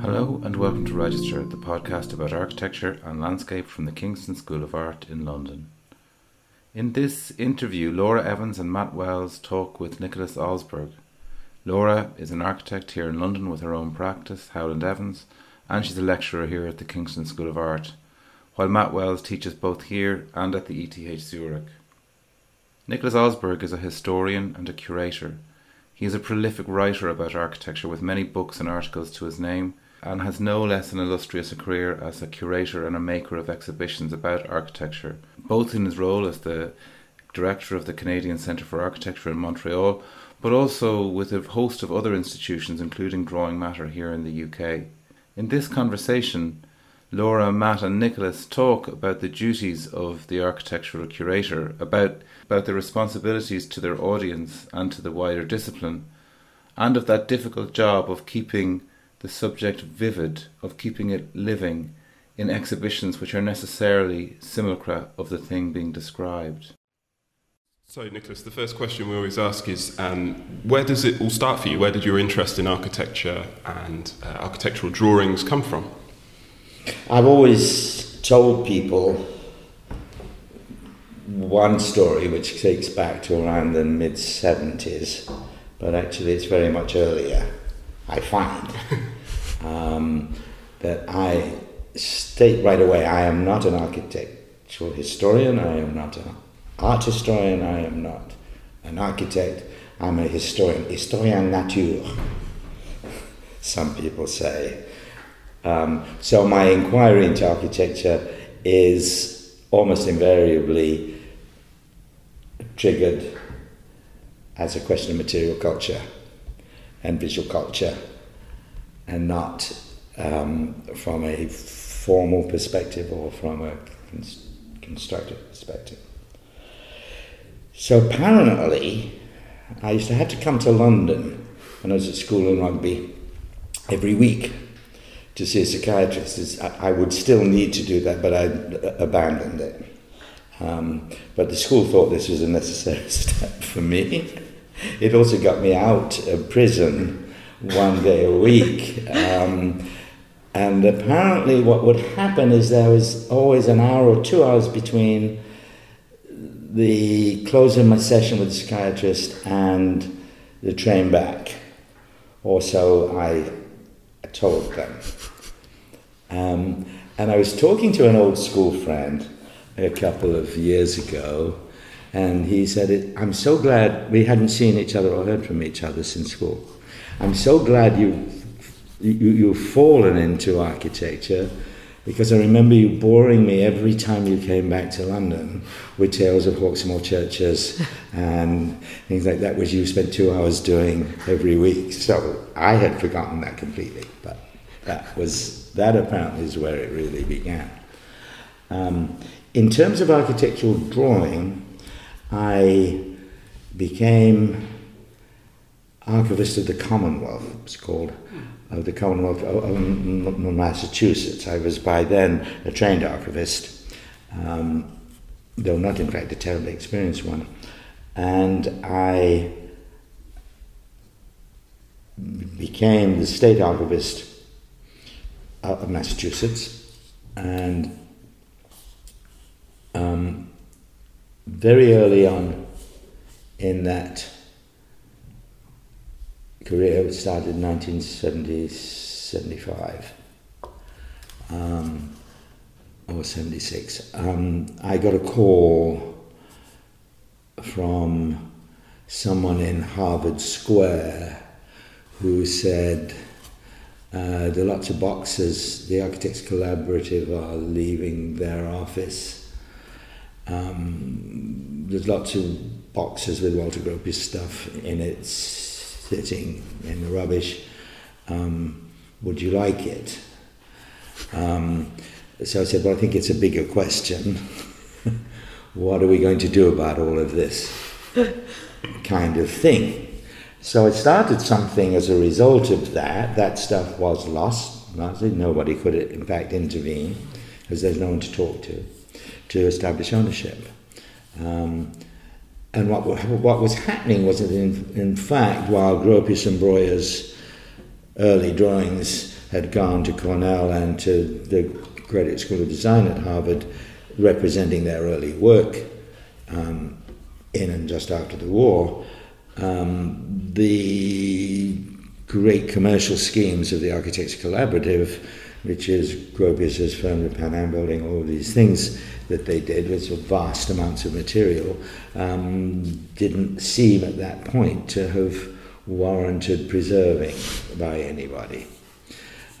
Hello and welcome to Register, the podcast about architecture and landscape from the Kingston School of Art in London. In this interview, Laura Evans and Matt Wells talk with Nicholas Olsberg. Laura is an architect here in London with her own practice, Howland Evans, and she's a lecturer here at the Kingston School of Art, while Matt Wells teaches both here and at the ETH Zurich. Nicholas Olsberg is a historian and a curator. He is a prolific writer about architecture with many books and articles to his name and has no less an illustrious career as a curator and a maker of exhibitions about architecture, both in his role as the director of the Canadian Centre for Architecture in Montreal, but also with a host of other institutions, including Drawing Matter here in the UK. In this conversation, Laura, Matt, and Nicholas talk about the duties of the architectural curator, about, about the responsibilities to their audience and to the wider discipline, and of that difficult job of keeping the subject vivid, of keeping it living in exhibitions which are necessarily simulacra of the thing being described. So, Nicholas, the first question we always ask is um, where does it all start for you? Where did your interest in architecture and uh, architectural drawings come from? I've always told people one story which takes back to around the mid 70s, but actually it's very much earlier. I find um, that I state right away I am not an architectural historian, I am not an art historian, I am not an architect, I'm a historian, historien nature, some people say. Um, so my inquiry into architecture is almost invariably triggered as a question of material culture and visual culture, and not um, from a formal perspective or from a constructive perspective. So apparently, I used to have to come to London when I was at school in rugby every week to see a psychiatrist. Is I would still need to do that, but I abandoned it. Um, but the school thought this was a necessary step for me. It also got me out of prison one day a week. Um, and apparently, what would happen is there was always an hour or two hours between the close of my session with the psychiatrist and the train back. Or so I told them. Um, and I was talking to an old school friend a couple of years ago, and he said, I'm so glad we hadn't seen each other or heard from each other since school. I'm so glad you, you, you've fallen into architecture because I remember you boring me every time you came back to London with tales of Hawksmoor churches and things like that, which you spent two hours doing every week. So I had forgotten that completely, but that was that apparently is where it really began. Um, in terms of architectural drawing, I became archivist of the Commonwealth. It's called of the Commonwealth of Massachusetts. I was by then a trained archivist, um, though not in fact a terribly experienced one, and I became the state archivist of Massachusetts, and um, very early on in that career, which started in 1975 um, or 76, um, I got a call from someone in Harvard Square who said, uh, there are lots of boxes. The Architects Collaborative are leaving their office. Um, there's lots of boxes with Walter Gropius stuff in it, sitting in the rubbish. Um, would you like it? Um, so I said, well, I think it's a bigger question. what are we going to do about all of this kind of thing? So it started something as a result of that. That stuff was lost. Nobody could, in fact, intervene because there's no one to talk to to establish ownership. Um, and what, what was happening was that, in, in fact, while Gropius and Breuer's early drawings had gone to Cornell and to the Graduate School of Design at Harvard, representing their early work um, in and just after the war, um, the great commercial schemes of the Architects Collaborative, which is Gropius's firm, the Pan Am Building, all of these things that they did with vast amounts of material, um, didn't seem at that point to have warranted preserving by anybody.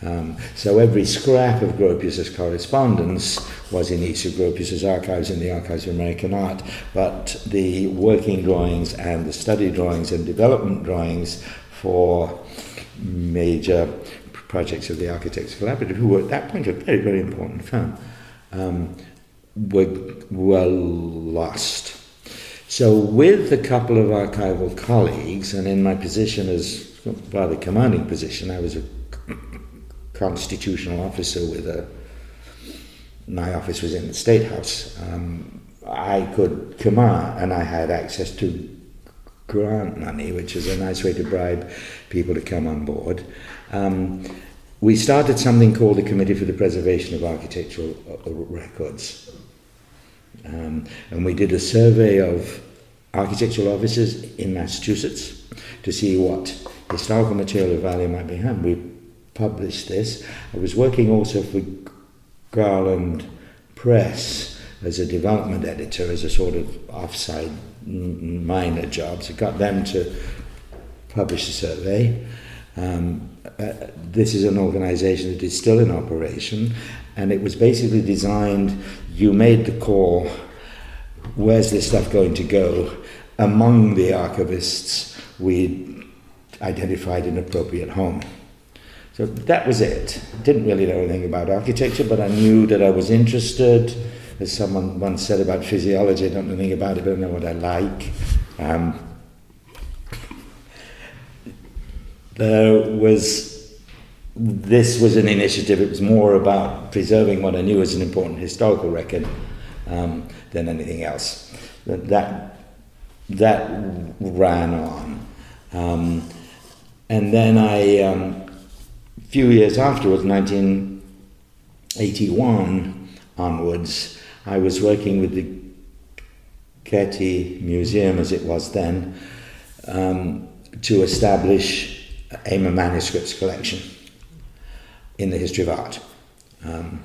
Um, so every scrap of Gropius's correspondence was in each of Gropius's archives in the Archives of American Art, but the working drawings and the study drawings and development drawings for major projects of the Architects Collaborative, who were at that point a very, very important firm, um, were, were lost. So, with a couple of archival colleagues, and in my position as rather commanding position, I was a constitutional officer with a. My office was in the State House. Um, I could command, and I had access to grant money, which is a nice way to bribe people to come on board. Um, we started something called the Committee for the Preservation of Architectural uh, Records. Um, and we did a survey of architectural offices in Massachusetts to see what historical material of value might be had. We published this. I was working also for Garland Press as a development editor, as a sort of offside minor jobs. I got them to publish a survey. Um, uh, this is an organization that is still in operation, and it was basically designed. You made the call where's this stuff going to go? Among the archivists, we identified an appropriate home. So that was it. Didn't really know anything about architecture, but I knew that I was interested. As someone once said about physiology, I don't know anything about it, but I know what I like. Um, there was this was an initiative. It was more about preserving what I knew as an important historical record um, than anything else. That that ran on, um, and then I, um, few years afterwards, 1981 onwards, I was working with the Getty Museum, as it was then, um, to establish a manuscripts collection in the history of art. Um,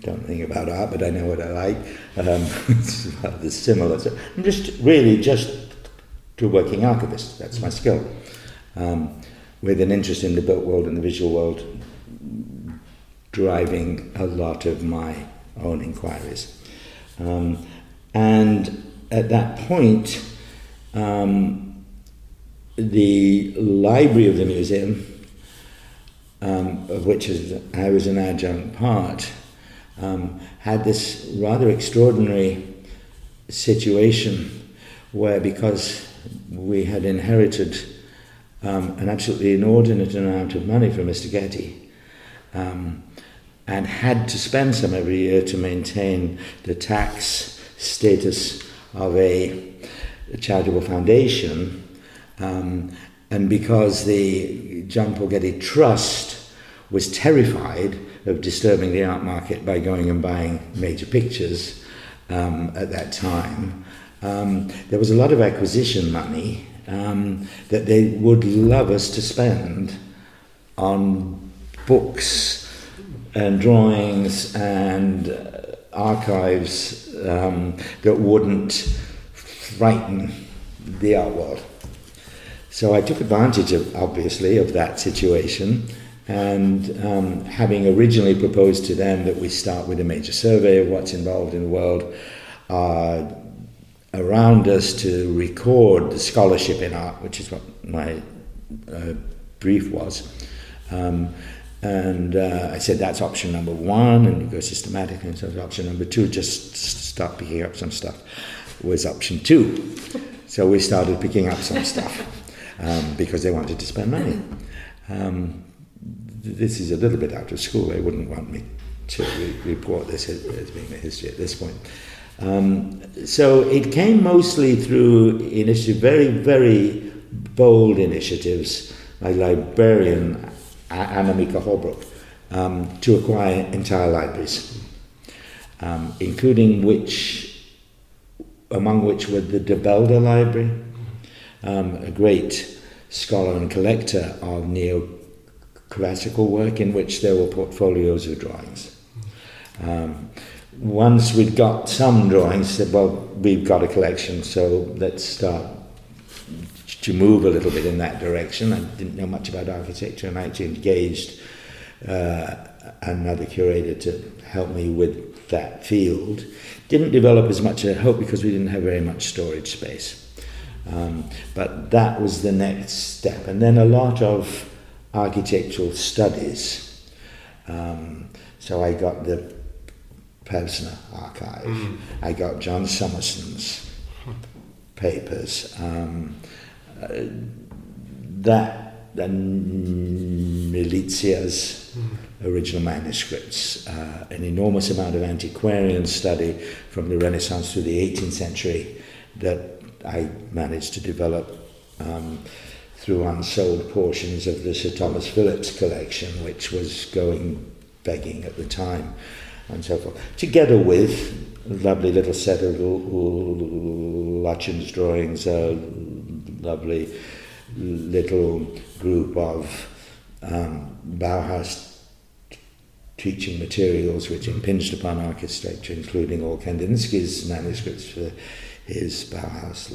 don't think about art, but I know what I like. Um, it's rather similar. So I'm just really just a working archivist. That's my skill. Um, with an interest in the built world and the visual world driving a lot of my own inquiries. Um, and at that point, um, the library of the museum, um, of which I was an adjunct part, um, had this rather extraordinary situation where, because we had inherited um, an absolutely inordinate amount of money from Mr. Getty um, and had to spend some every year to maintain the tax status of a, a charitable foundation, um, and because the John Paul Getty Trust was terrified of disturbing the art market by going and buying major pictures um, at that time. Um, there was a lot of acquisition money um, that they would love us to spend on books and drawings and uh, archives um, that wouldn't frighten the art world. So I took advantage of, obviously, of that situation and um, having originally proposed to them that we start with a major survey of what's involved in the world uh, around us to record the scholarship in art, which is what my uh, brief was. Um, and uh, I said that's option number one, and you go systematically. And so option number two, just start picking up some stuff, was option two. So we started picking up some stuff um, because they wanted to spend money. Um, this is a little bit out of school. They wouldn't want me to re- report this as being a history at this point. Um, so it came mostly through initiative, very, very bold initiatives like librarian Annemieke Halbrook um, to acquire entire libraries, um, including which, among which were the De Velde Library, um, a great scholar and collector of neoclassical work in which there were portfolios of drawings. Um, once we'd got some drawings, said, well, we've got a collection, so let's start to move a little bit in that direction. I didn't know much about architecture and I actually engaged uh, another curator to help me with that field. Didn't develop as much as I hoped because we didn't have very much storage space. Um, but that was the next step. And then a lot of architectural studies. Um, so I got the Pevsner archive. Mm. I got John Summerson's papers. Um, uh, that and Milizia's mm. original manuscripts, uh, an enormous amount of antiquarian study from the Renaissance to the 18th century that I managed to develop um, through unsold portions of the Sir Thomas Phillipps collection, which was going begging at the time, and so forth, together with a lovely little set of Lutyens drawings, a lovely little group of um, Bauhaus teaching materials which impinged upon architecture, including all Kandinsky's manuscripts for his Bauhaus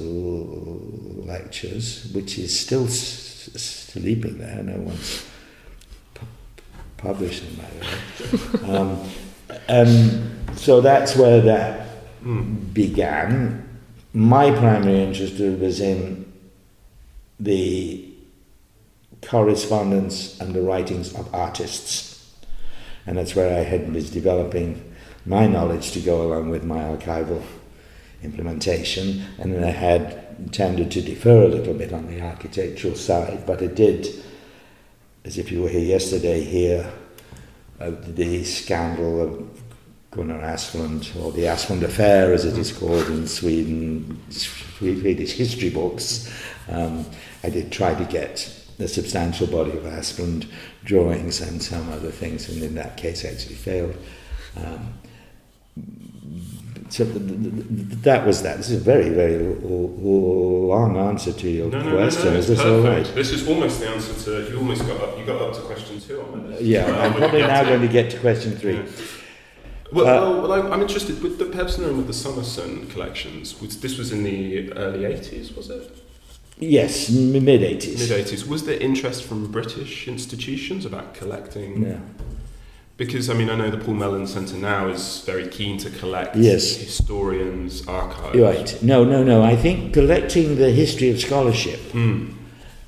lectures, which is still sleeping there. No one's pu- published them, by the way. Um, so that's where that mm. began. My primary interest was in the correspondence and the writings of artists. And that's where I had was developing my knowledge to go along with my archival implementation, and then I had tended to defer a little bit on the architectural side, but it did, as if you were here yesterday, hear of the scandal of Gunnar Asplund, or the Asplund Affair as it is called in Sweden, Swedish history books. Um, I did try to get a substantial body of Asplund drawings and some other things, and in that case, I actually failed. Um, so that was that. This is a very, very long answer to your no, question. No, no, is this perfect. all right? This is almost the answer to. You almost got up. You got up to question two. Yeah, I'm probably now going to get to question three. Yeah. Well, uh, well, well, I'm interested with the Pevsner and with the Summerson collections. Was, this was in the early 80s, was it? Yes, mid 80s. Mid 80s. Was there interest from British institutions about collecting? Yeah because I mean I know the Paul Mellon Centre now is very keen to collect yes. historians, archives. Right. No, no, no. I think collecting the history of scholarship mm.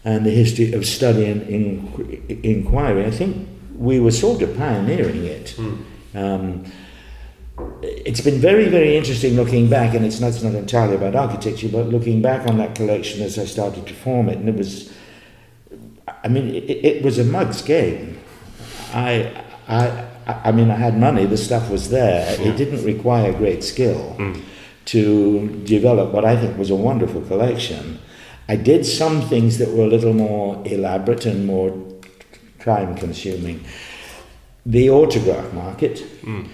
and the history of study and in, inquiry, I think we were sort of pioneering it. Mm. Um, it's been very, very interesting looking back, and it's not, it's not entirely about architecture, but looking back on that collection as I started to form it, and it was, I mean, it, it was a mug's game. I I, I mean, I had money, the stuff was there. Yeah. It didn't require great skill mm. to develop what I think was a wonderful collection. I did some things that were a little more elaborate and more time consuming. The autograph market, mm.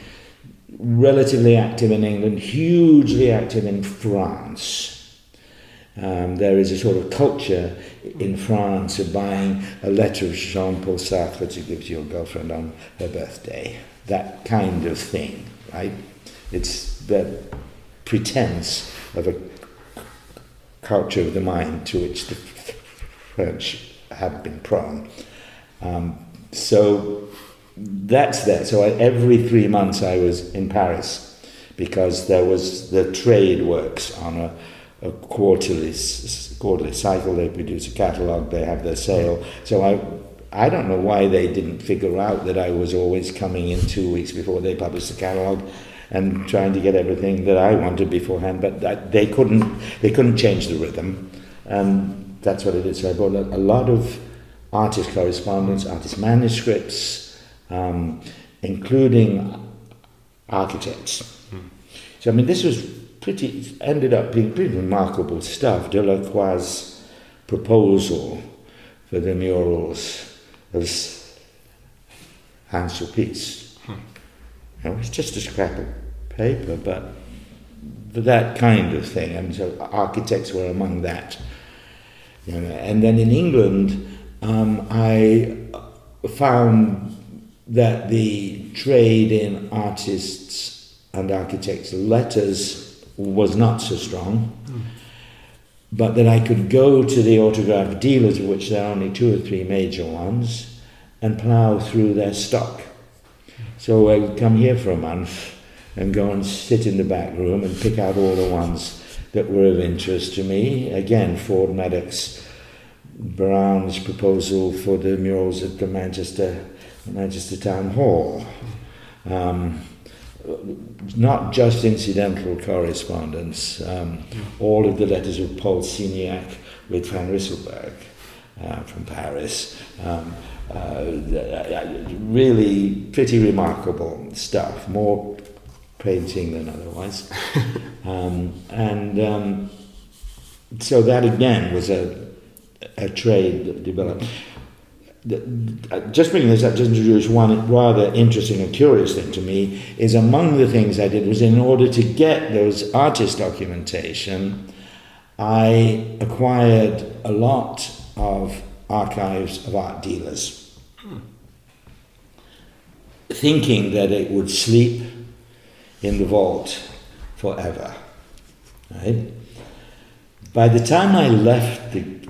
relatively active in England, hugely active in France. Um, there is a sort of culture in France of buying a letter of Jean Paul Sartre to give to your girlfriend on her birthday. That kind of thing, right? It's the pretense of a culture of the mind to which the French have been prone. Um, so that's there. So I, every three months I was in Paris because there was the trade works on a a quarterly quarterly cycle. They produce a catalogue. They have their sale. So I. I don't know why they didn't figure out that I was always coming in two weeks before they published the catalogue and trying to get everything that I wanted beforehand, but that, they couldn't. They couldn't change the rhythm, and that's what it is. So I bought a, a lot of artist correspondence, artist manuscripts, um, including architects. So I mean, this was pretty ended up being pretty remarkable stuff. Delacroix's proposal for the murals of Saint-Sulpice. Hmm. Know, it's just a scrap of paper, but that kind of thing. I mean, so architects were among that. You know, and then in England, um, I found that the trade in artists and architects' letters was not so strong, mm. but that I could go to the autograph dealers, of which there are only two or three major ones, and plough through their stock. So I would come here for a month and go and sit in the back room and pick out all the ones that were of interest to me. Again, Ford Madox Brown's proposal for the murals at the Manchester, Manchester Town Hall. Um, not just incidental correspondence, um, all of the letters of Paul Signac with Van Rysselberghe uh, from Paris. Um, uh, really pretty remarkable stuff, more painting than otherwise. um, and um, so that again was a, a trade that developed. Uh, just bringing this up, just to introduce one rather interesting and curious thing to me is among the things I did was in order to get those artist documentation, I acquired a lot of archives of art dealers, hmm. thinking that it would sleep in the vault forever. Right? By the time I left the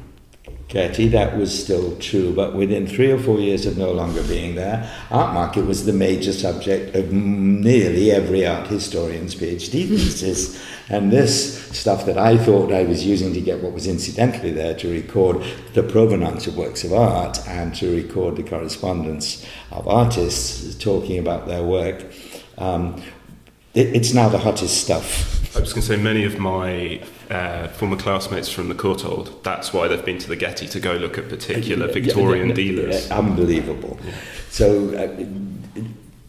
That was still true, but within three or four years of no longer being there, art market was the major subject of nearly every art historian's PhD thesis. And this stuff that I thought I was using to get what was incidentally there to record the provenance of works of art and to record the correspondence of artists talking about their work um, it, it's now the hottest stuff. I was going to say, many of my uh, former classmates from the Courtauld, that's why they've been to the Getty to go look at particular Victorian yeah, yeah, dealers. unbelievable. So, uh,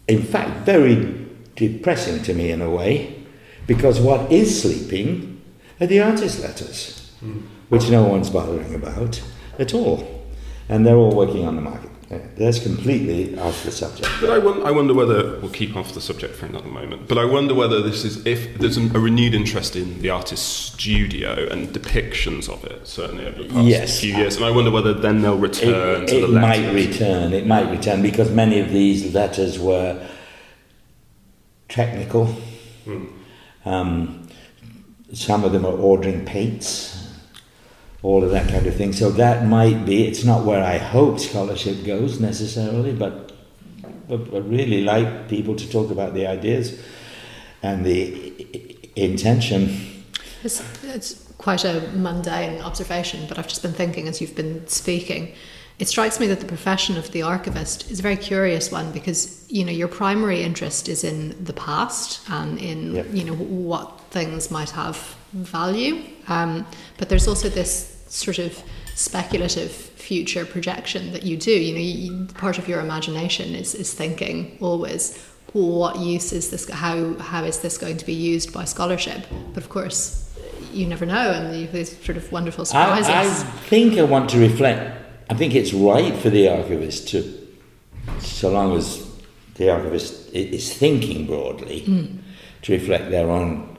in fact, very depressing to me in a way, because what is sleeping are the artist letters, mm. which no one's bothering about at all. And they're all working on the market. That's completely off the subject. But I, won- I wonder whether we'll keep off the subject for another moment. But I wonder whether this is if there's a renewed interest in the artist's studio and depictions of it, certainly over the past yes. few years. And I wonder whether then they'll return it, to it the letters. It might return. It might return because many of these letters were technical. Hmm. Um, some of them are ordering paints all of that kind of thing. So that might be, it's not where I hope scholarship goes necessarily, but, but, but really like people to talk about the ideas and the intention. It's, it's quite a mundane observation, but I've just been thinking as you've been speaking. It strikes me that the profession of the archivist is a very curious one because you know your primary interest is in the past and in yep. you know what things might have value, um, but there's also this sort of speculative future projection that you do. You know, you, part of your imagination is, is thinking always, what use is this? How how is this going to be used by scholarship? But of course, you never know, and you these sort of wonderful surprises. I, I think I want to reflect. I think it's right for the archivist to, so long as the archivist is thinking broadly, mm. to reflect their own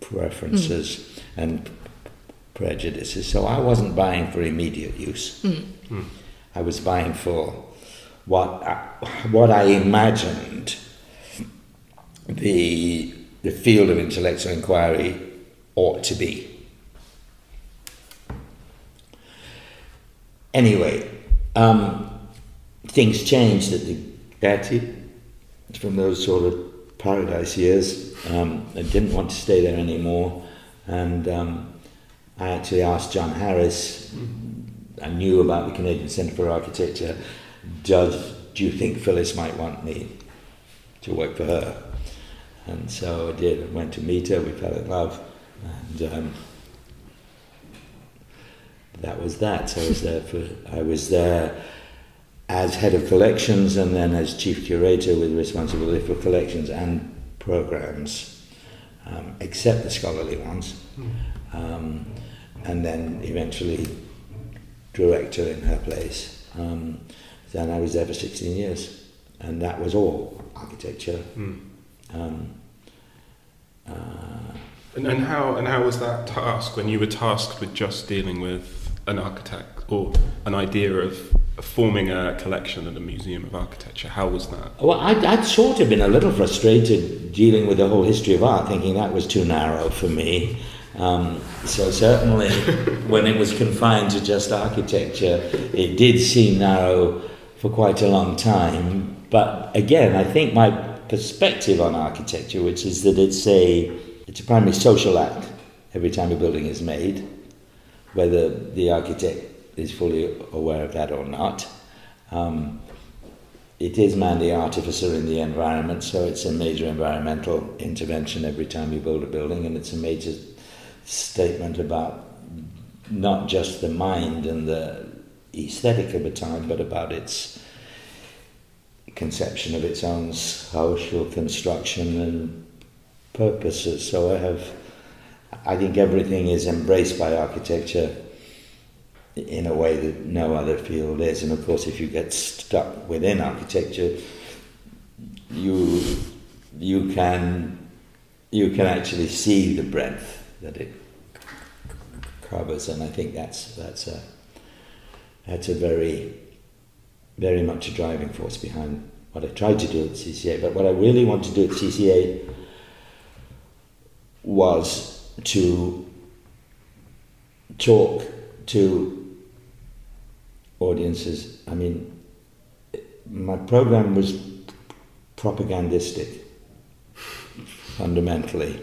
preferences mm. and prejudices. So I wasn't buying for immediate use. Mm. Mm. I was buying for what I, what I imagined the the field of intellectual inquiry ought to be. Anyway, um, things changed at the Getty from those sort of paradise years. Um, I didn't want to stay there anymore, and um, I actually asked John Harris, I knew about the Canadian Centre for Architecture, does, do you think Phyllis might want me to work for her? And so I did. I went to meet her, we fell in love, and um, that was that. So I was there for, I was there as head of collections and then as chief curator with responsibility for collections and programs. um, except the scholarly ones. Hmm. Um, and then eventually director in her place. Um, then I was there for 16 years, and that was all architecture. Mm. Um, uh, And, and how and how was that task when you were tasked with just dealing with an architect or an idea of, forming a collection at a museum of architecture? How was that? Well, I'd, I'd sort of been a little frustrated dealing with the whole history of art, thinking that was too narrow for me. Um, so certainly, when it was confined to just architecture, it did seem narrow for quite a long time. But again, I think my perspective on architecture, which is that it's a it's a primary social act every time a building is made, whether the architect is fully aware of that or not. Um, it is man the artificer in the environment, so it's a major environmental intervention every time you build a building, and it's a major statement about not just the mind and the aesthetic of a time, but about its conception of its own social construction and purposes. So I have, I think everything is embraced by architecture in a way that no other field is. And of course, if you get stuck within architecture, you you can you can actually see the breadth that it covers, and I think that's that's a that's a very very much a driving force behind what I tried to do at CCA. But what I really wanted to do at CCA was to talk to audiences. I mean, my program was propagandistic, fundamentally.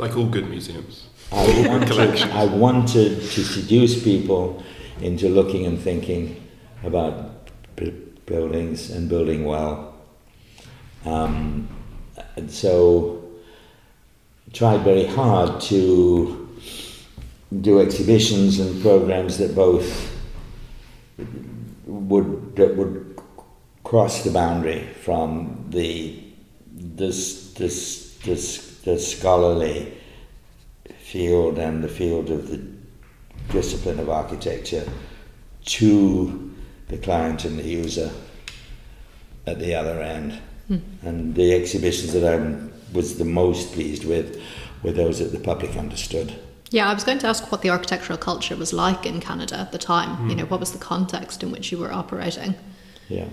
Like all good museums. I wanted, I wanted to seduce people into looking and thinking about b- buildings and building well. Um, and so tried very hard to do exhibitions and programs that both would that would cross the boundary from the this this this the scholarly field and the field of the discipline of architecture to the client and the user at the other end. Hmm. And the exhibitions that I was the most pleased with were those that the public understood. Yeah, I was going to ask what the architectural culture was like in Canada at the time. You know, hmm. what was the context in which you were operating? Yeah.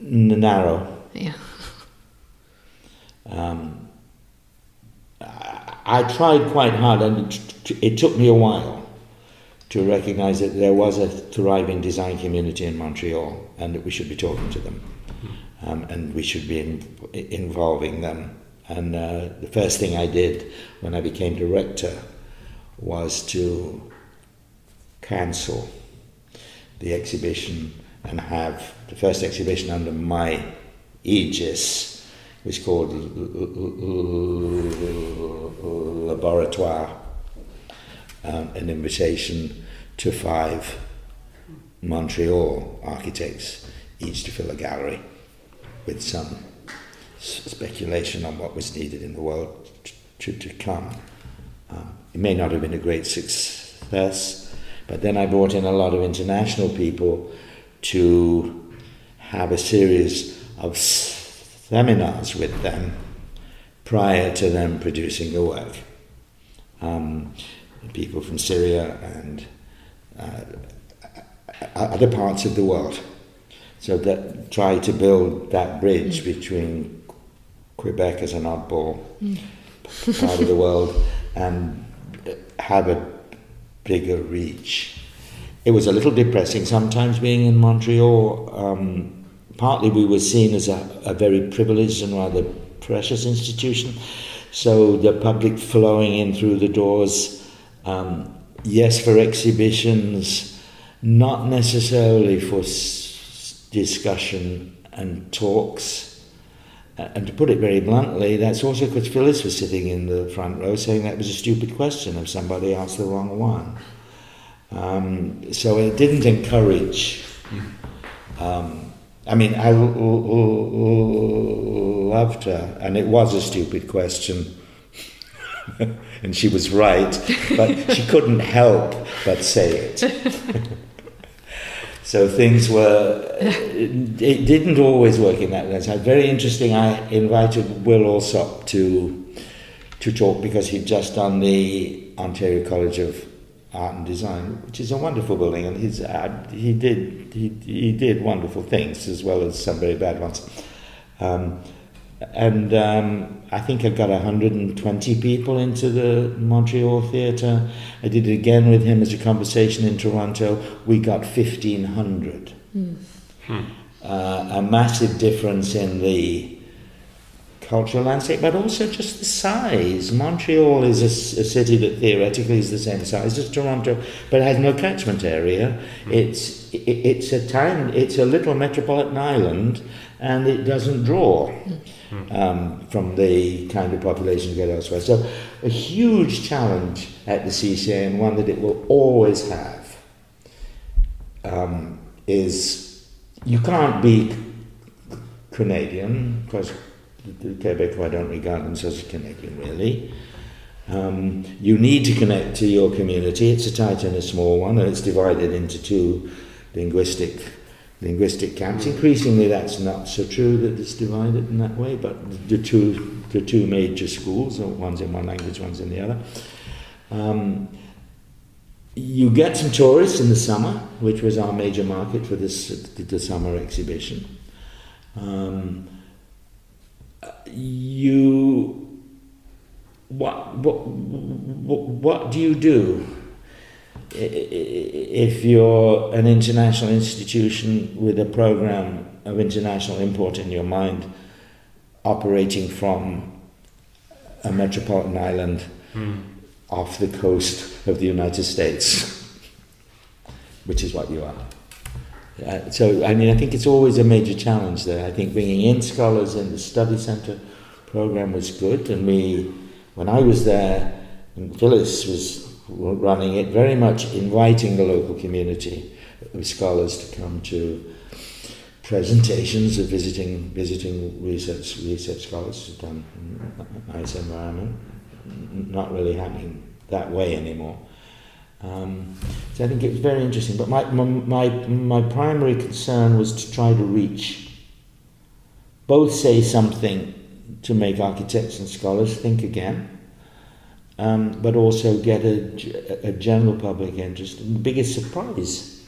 Narrow. Yeah. Um, I, tried quite hard, and it, it took me a while to recognize that there was a thriving design community in Montreal and that we should be talking to them um, and we should be in, involving them. And uh, the first thing I did when I became director was to cancel the exhibition and have the first exhibition under my aegis was called Laboratoire, um, an invitation to five Montreal architects, each to fill a gallery with some speculation on what was needed in the world to, to come. Um, it may not have been a great success, but then I brought in a lot of international people to have a series of seminars with them prior to them producing the work. Um, people from Syria and uh, other parts of the world. So that try to build that bridge between Quebec as an oddball part of the world and have a bigger reach. It was a little depressing sometimes being in Montreal. Um, partly we were seen as a, a very privileged and rather precious institution. So the public flowing in through the doors, um, yes, for exhibitions, not necessarily for s- discussion and talks. And to put it very bluntly, that's also because Phyllis was sitting in the front row saying that was a stupid question if somebody asked the wrong one. Um, so it didn't encourage um, I mean, I loved her, and it was a stupid question. and she was right, but she couldn't help but say it. so things were, it, it didn't always work in that way. So very interesting. I invited Will Alsop to to talk because he'd just done the Ontario College of Art and Design, which is a wonderful building, and he's uh, he did he, he did wonderful things as well as some very bad ones. Um, and um, I think I got 120 people into the Montreal Theatre. I did it again with him as a conversation in Toronto. We got 1,500. Mm. Uh, a massive difference in the cultural landscape, but also just the size. Montreal is a, a, city that theoretically is the same size as Toronto, but has no catchment area. It's it, it's a town. It's a little metropolitan island, and it doesn't draw um, from the kind of population you get elsewhere. So, a huge challenge at the CCA, and one that it will always have, um, is you can't be Canadian because the Quebecois don't regard themselves as Canadian, really. Um, you need to connect to your community. It's a tight and a small one, and it's divided into two linguistic linguistic camps. Increasingly, that's not so true that it's divided in that way. But the two the two major schools, one's in one language, one's in the other. Um, you get some tourists in the summer, which was our major market for this the summer exhibition. Um, you what, what what do you do if you're an international institution with a program of international import in your mind operating from a metropolitan island mm. off the coast of the United States which is what you are uh, so, I mean, I think it's always a major challenge there. I think bringing in scholars in the study centre program was good, and we, when I was there, and Phyllis was running it, very much inviting the local community of scholars to come to presentations of visiting visiting research research scholars done nice environment. Not really happening that way anymore. Um, so I think it was very interesting. But my, my, my primary concern was to try to reach, both say something to make architects and scholars think again, um, but also get a, a general public interest. The biggest surprise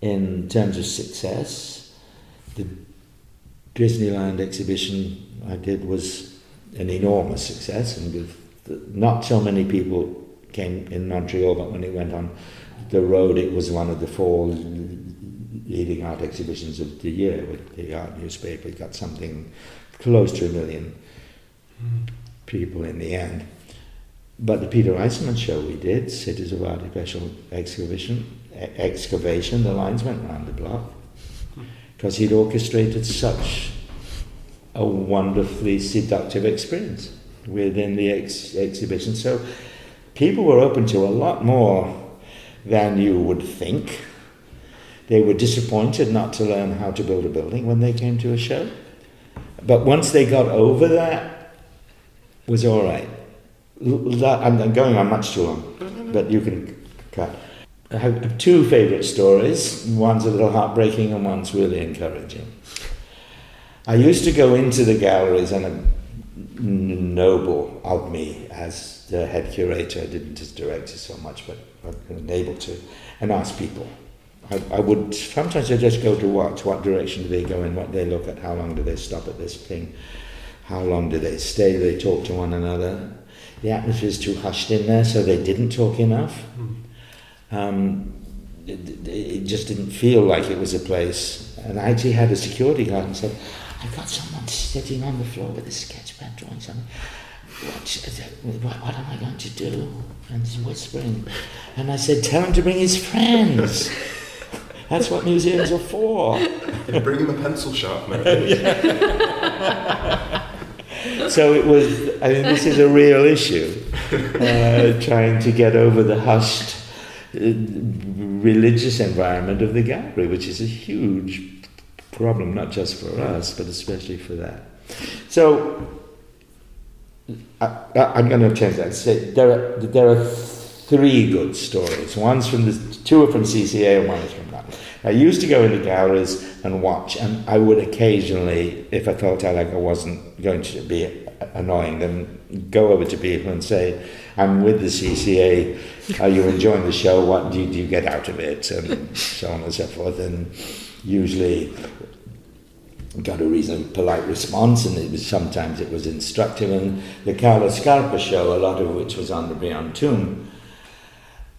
in terms of success, the Disneyland exhibition I did was an enormous success, and not so many people came in Montreal, but when it went on the road, it was one of the four leading art exhibitions of the year with the art newspaper. It got something close to a million people in the end. But the Peter Eisenman show we did, Cities of Artificial Excavation, excavation the lines went round the block hmm. because he'd orchestrated such a wonderfully seductive experience within the ex- exhibition. So people were open to a lot more than you would think. They were disappointed not to learn how to build a building when they came to a show. But once they got over that, was all right. I'm going on much too long, but you can cut. I have two favourite stories. One's a little heartbreaking and one's really encouraging. I used to go into the galleries and noble of me as the head curator, I didn't as director so much, but I've been able to, and ask people. I, I would sometimes I just go to watch what direction do they go in, what they look at, how long do they stop at this thing, how long do they stay, do they talk to one another. The atmosphere is too hushed in there, so they didn't talk enough. Um, it, it just didn't feel like it was a place. And I actually had a security guard and said, I've got someone sitting on the floor with a sketch pad drawing something what, what am I going to do? And he's whispering. And I said, tell him to bring his friends. That's what museums are for. bring him a pencil sharpener. so it was, I mean, this is a real issue. Uh, trying to get over the hushed uh, religious environment of the gallery, which is a huge problem, not just for us, but especially for that. So I, am going to change that. Say there are there are three good stories. One's from the two are from CCA, and one is from that. I used to go into galleries and watch, and I would occasionally, if I felt like I wasn't going to be annoying them, go over to people and say, "I'm with the CCA. Are you enjoying the show? What do you, do you get out of it?" and so on and so forth. And usually got a reasonably polite response, and it was sometimes it was instructive. And the Carlo Scarpa show, a lot of which was on the Brion tomb,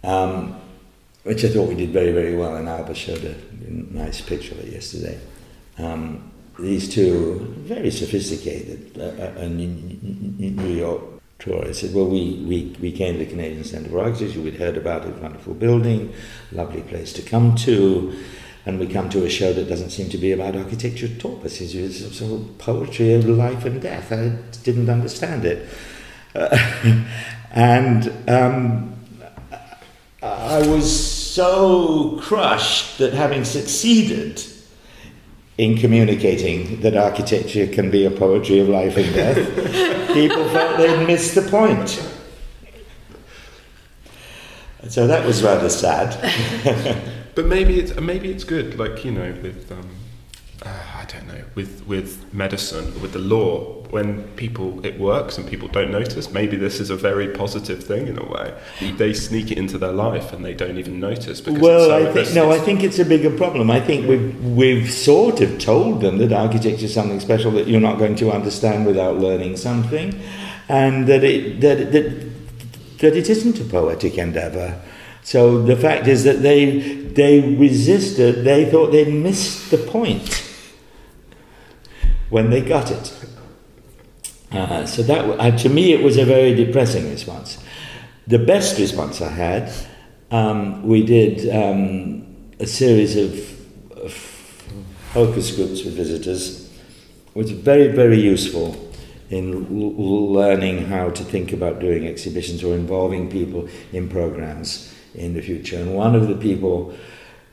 um, which I thought we did very, very well. And Alba showed a nice picture of it yesterday. Um, these two very sophisticated uh, uh, New York tourists said, well, we, we, we came to the Canadian Centre for Architecture, we'd heard about it, wonderful building, lovely place to come to, and we come to a show that doesn't seem to be about architecture at all. It's sort of poetry of life and death. I didn't understand it. Uh, and um, I was so crushed that having succeeded in communicating that architecture can be a poetry of life and death, people felt they'd missed the point. So that was rather sad. but maybe it's maybe it's good, like you know, with um, uh, I don't know, with with medicine, with the law, when people it works and people don't notice, maybe this is a very positive thing in a way. They sneak it into their life and they don't even notice. Because well, so I think no, I think it's a bigger problem. I think we've we've sort of told them that architecture is something special that you're not going to understand without learning something, and that it that that that it isn't a poetic endeavour. So the fact is that they they resisted. They thought they'd missed the point when they got it. Uh, so that uh, to me it was a very depressing response. The best response I had, um, we did um, a series of, of, focus groups with visitors, which was very very useful in l- learning how to think about doing exhibitions or involving people in programs in the future. And one of the people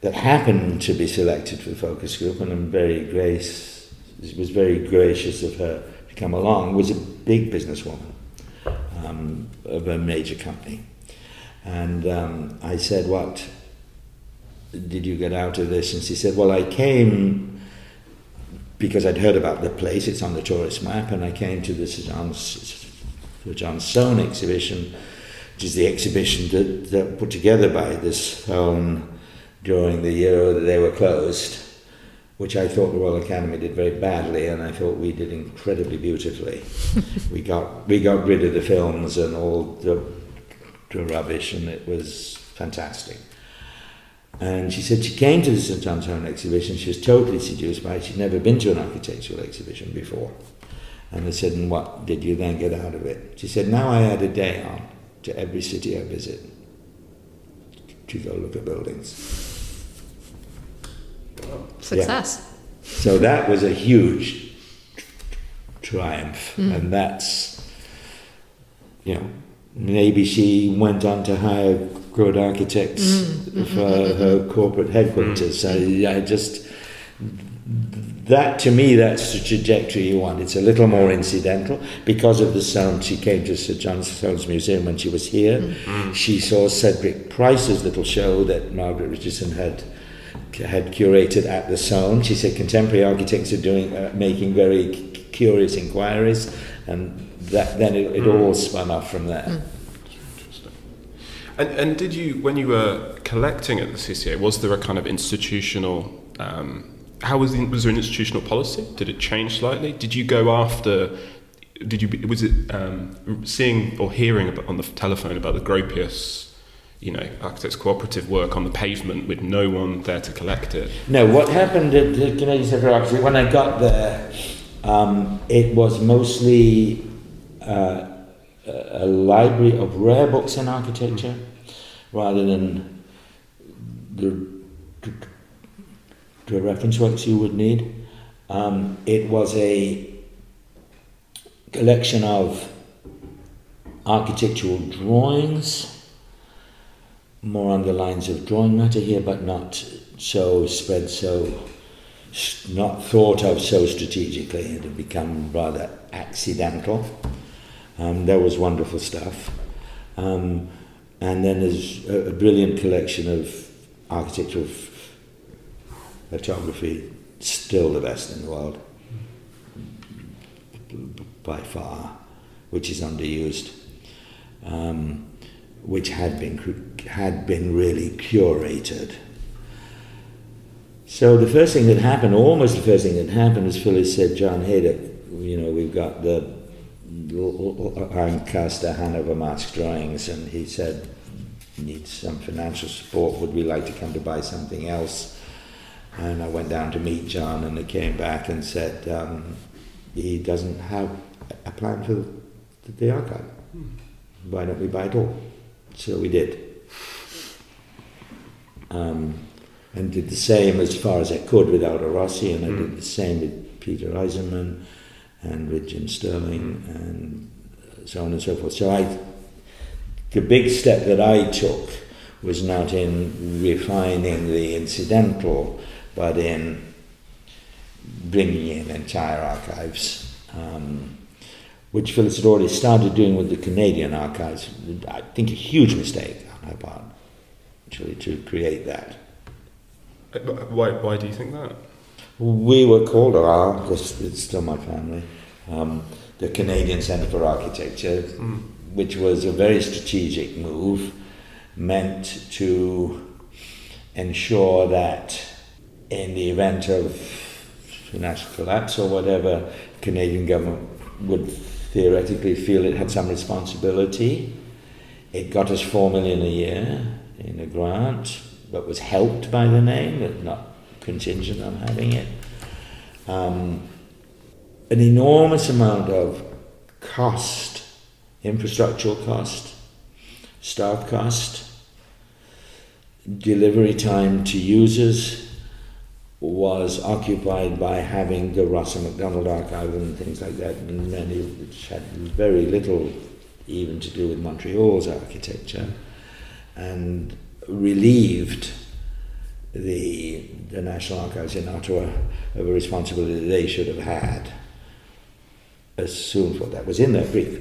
that happened to be selected for the focus group, and I'm very grace, was very gracious of her to come along, was a big businesswoman um, of a major company. And um, I said, What did you get out of this? And she said, Well, I came because I'd heard about the place, it's on the tourist map, and I came to the Sir John, Soane exhibition which is the exhibition that, that put together by this Soane during the year that they were closed, which I thought the Royal Academy did very badly, and I thought we did incredibly beautifully. we got we got rid of the films and all the, the rubbish, and it was fantastic. And she said she came to the St John's Soane exhibition. She was totally seduced by it. She'd never been to an architectural exhibition before. And I said, and what did you then get out of it? She said, now I add a day on to every city I visit to go look at buildings. Success. Yeah. So that was a huge triumph, mm. and that's, you know, maybe she went on to hire good architects mm. for her corporate headquarters. So I just that to me that's the trajectory you want it's a little more incidental because of the sound she came to sir john soane's museum when she was here mm-hmm. she saw cedric price's little show that margaret richardson had had curated at the Soane. She said contemporary architects are doing uh, making very c- curious inquiries, and that then it, it mm. all spun off from there. Mm. And, and did you, when you were collecting at the CCA, was there a kind of institutional um, how was the, was there an institutional policy? Did it change slightly? Did you go after? Did you was it um, seeing or hearing on the telephone about the Gropius, you know, architects cooperative work on the pavement with no one there to collect it? No, what happened at the Canadian for Architecture when I got there, um, it was mostly uh, a library of rare books in architecture, rather than the to reference works you would need. Um, it was a collection of architectural drawings, more on the lines of drawing matter here, but not so spread so not thought of so strategically. It had become rather accidental. Um, that was wonderful stuff. Um, and then there's a, a brilliant collection of architectural photography, still the best in the world, by far, which is underused, um, which had been had been really curated. So the first thing that happened, almost the first thing that happened, as Phyllis said, John Hejduk, you know, we've got the Lancaster Hanover Masque drawings, and he said, needs some financial support. Would we like to come to buy something else? And I went down to meet John, and he came back and said um, he doesn't have a plan for the, the archive. Why don't we buy it all? So we did. Um, and did the same as far as I could with Aldo Rossi, and I did the same with Peter Eisenman and with Jim Stirling, and so on and so forth. So I, the big step that I took was not in refining the incidental, but in bringing in entire archives, um, which Phyllis had already started doing with the Canadian archives. I think a huge mistake on her part, actually, to create that. Uh, Why, why do you think that? We were called, or are, because it's still my family, um, the Canadian Centre for Architecture, which was a very strategic move meant to ensure that in the event of financial collapse or whatever, Canadian government would theoretically feel it had some responsibility. It got us four million a year in a grant, but was helped by the name, but not contingent on having it. Um, an enormous amount of cost, infrastructural cost, staff cost, delivery time to users was occupied by having the Russell MacDonald archive and things like that, and many which had very little even to do with Montreal's architecture, and relieved the, the National Archives in Ottawa of a responsibility that they should have had as soon as that was in their brief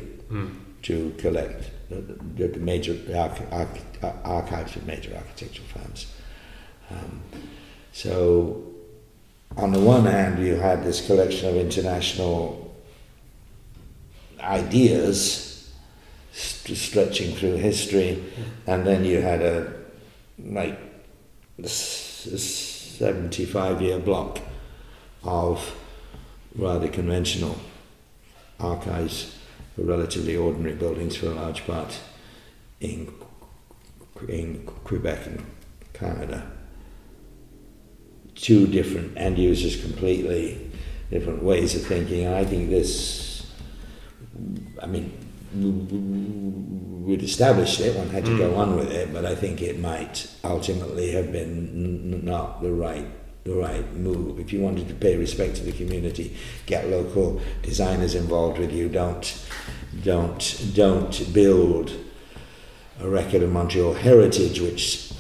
to collect the, the, the major arch, arch, archives of major architectural firms. Um, so, on the one hand, you had this collection of international ideas st- stretching through history, and then you had a like a s- a 75 year block of rather conventional archives for relatively ordinary buildings for a large part in, in Quebec and Canada. Two different end users, completely different ways of thinking. And I think this, I mean, we'd established it, one had to go on with it, but I think it might ultimately have been not the right the right move. If you wanted to pay respect to the community, get local designers involved with you. Don't don't don't build a record of Montreal heritage, which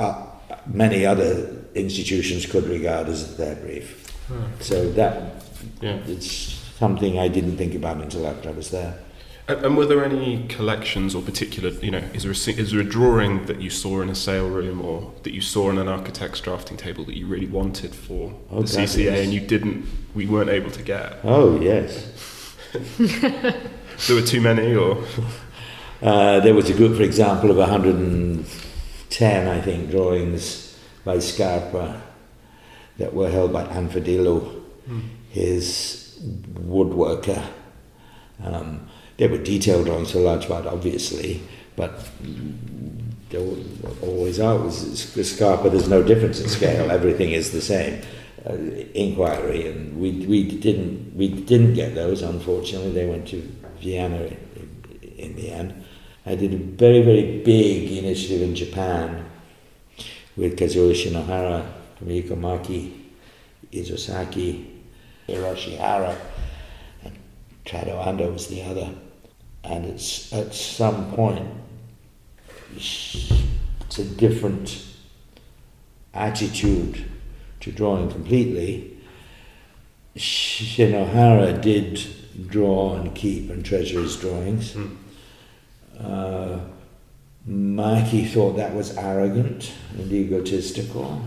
uh, many other institutions could regard as their brief. So that Yeah. it's something I didn't think about until after I was there. And, were there any collections or particular, you know, is there, a, is there a drawing that you saw in a sale room or that you saw on an architect's drafting table that you really wanted for Oh, the CCA yes. and you didn't, we weren't able to get? Oh yes. There were too many or? Uh, there was a group, for example, of 110, I think, drawings by Scarpa that were held by Anfadillo, his woodworker. Um, they were detailed for a large part, obviously, but there always are. Scarpa, there's no difference in scale. Everything is the same. Uh, inquiry, and we, we didn't we didn't get those. Unfortunately, they went to Vienna in, in the end. I did a very very big initiative in Japan with Kazuo Shinohara, Fumihiko Maki, Isozaki, Hiroshi Hara, and Tadao Ando was the other. And it's at some point it's a different attitude to drawing completely, Shinohara did draw and keep and treasure his drawings. Mm. Uh, Maki thought that was arrogant and egotistical.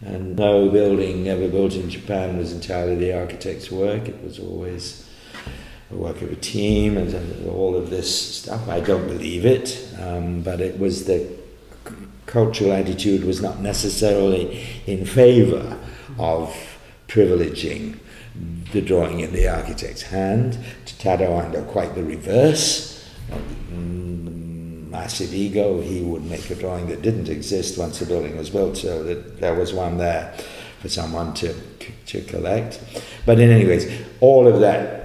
And no building ever built in Japan was entirely the architect's work. It was always the work of a team and, all of this stuff. I don't believe it, um, but it was the c- cultural attitude was not necessarily in favour of privileging the drawing in the architect's hand. To Tadao Ando, quite the reverse. Mm, massive ego, he would make a drawing that didn't exist once the building was built, so that there was one there for someone to, to collect. But in any ways, all of that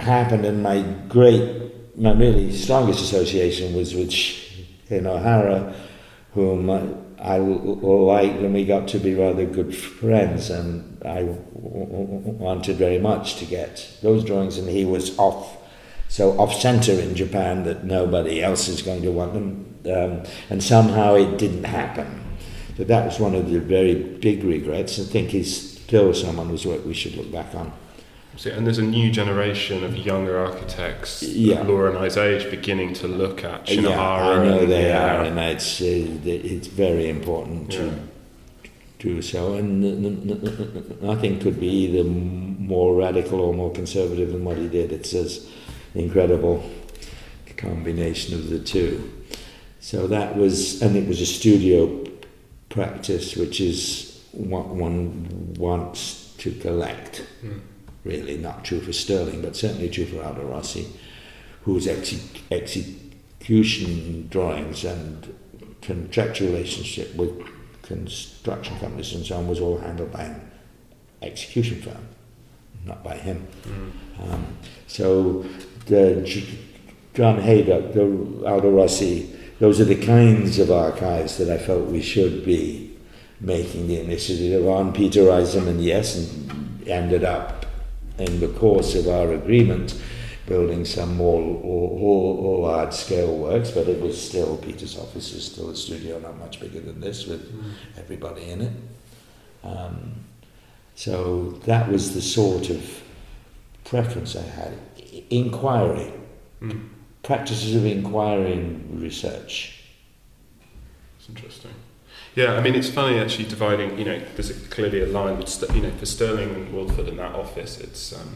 happened, and my great, my really strongest association was with Shinohara, whom I, I liked, and we got to be rather good friends, and I wanted very much to get those drawings, and he was off, so off center in Japan that nobody else is going to want them, um, and somehow it didn't happen. So that was one of the very big regrets, and think he's still someone whose work we should look back on. So, and there's a new generation of younger architects, Yeah. Laura and I's age, beginning to look at Shinohara. Yeah, I know and, they yeah. are, and it's uh, it's very important to Yeah. do so. And nothing could be either more radical or more conservative than what he did. It's an incredible combination of the two. So that was, and it was a studio practice, which is what one wants to collect. Mm. Really, not true for Stirling, but certainly true for Aldo Rossi, whose exe- execution drawings and contractual relationship with construction companies and so on was all handled by an execution firm, not by him. Mm. Um, so the John Hejduk, the Aldo Rossi, those are the kinds of archives that I felt we should be making the initiative on. Peter Eisenman, yes, and ended up in the course of our agreement building some more or, or, or large scale works, but it was still Peter's office is still a studio, not much bigger than this, with everybody in it. Um, so that was the sort of preference I had. Inquiry, Mm. practices of inquiring research. It's interesting. Yeah, I mean, it's funny actually dividing. You know, there's a, clearly a line with you know for Stirling and Wilford in that office. It's um,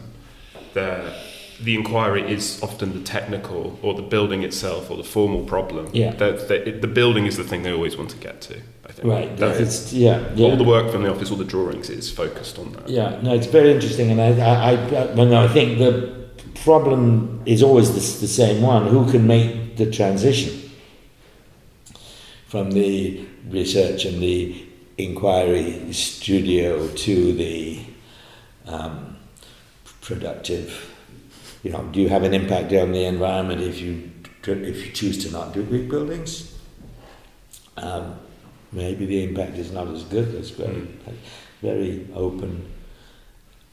the the inquiry is often the technical or the building itself or the formal problem. Yeah. The, the, the building is the thing they always want to get to. I think. Right. That That is- is, yeah, yeah. All the work from the office, all the drawings is focused on that. Yeah, no, it's very interesting, and I, I, I, well, no, I think the problem is always the, the same one: who can make the transition from the research and the inquiry studio to the um, productive. You know, do you have an impact on the environment if you if you choose to not do big buildings? Um, maybe the impact is not as good. That's very very open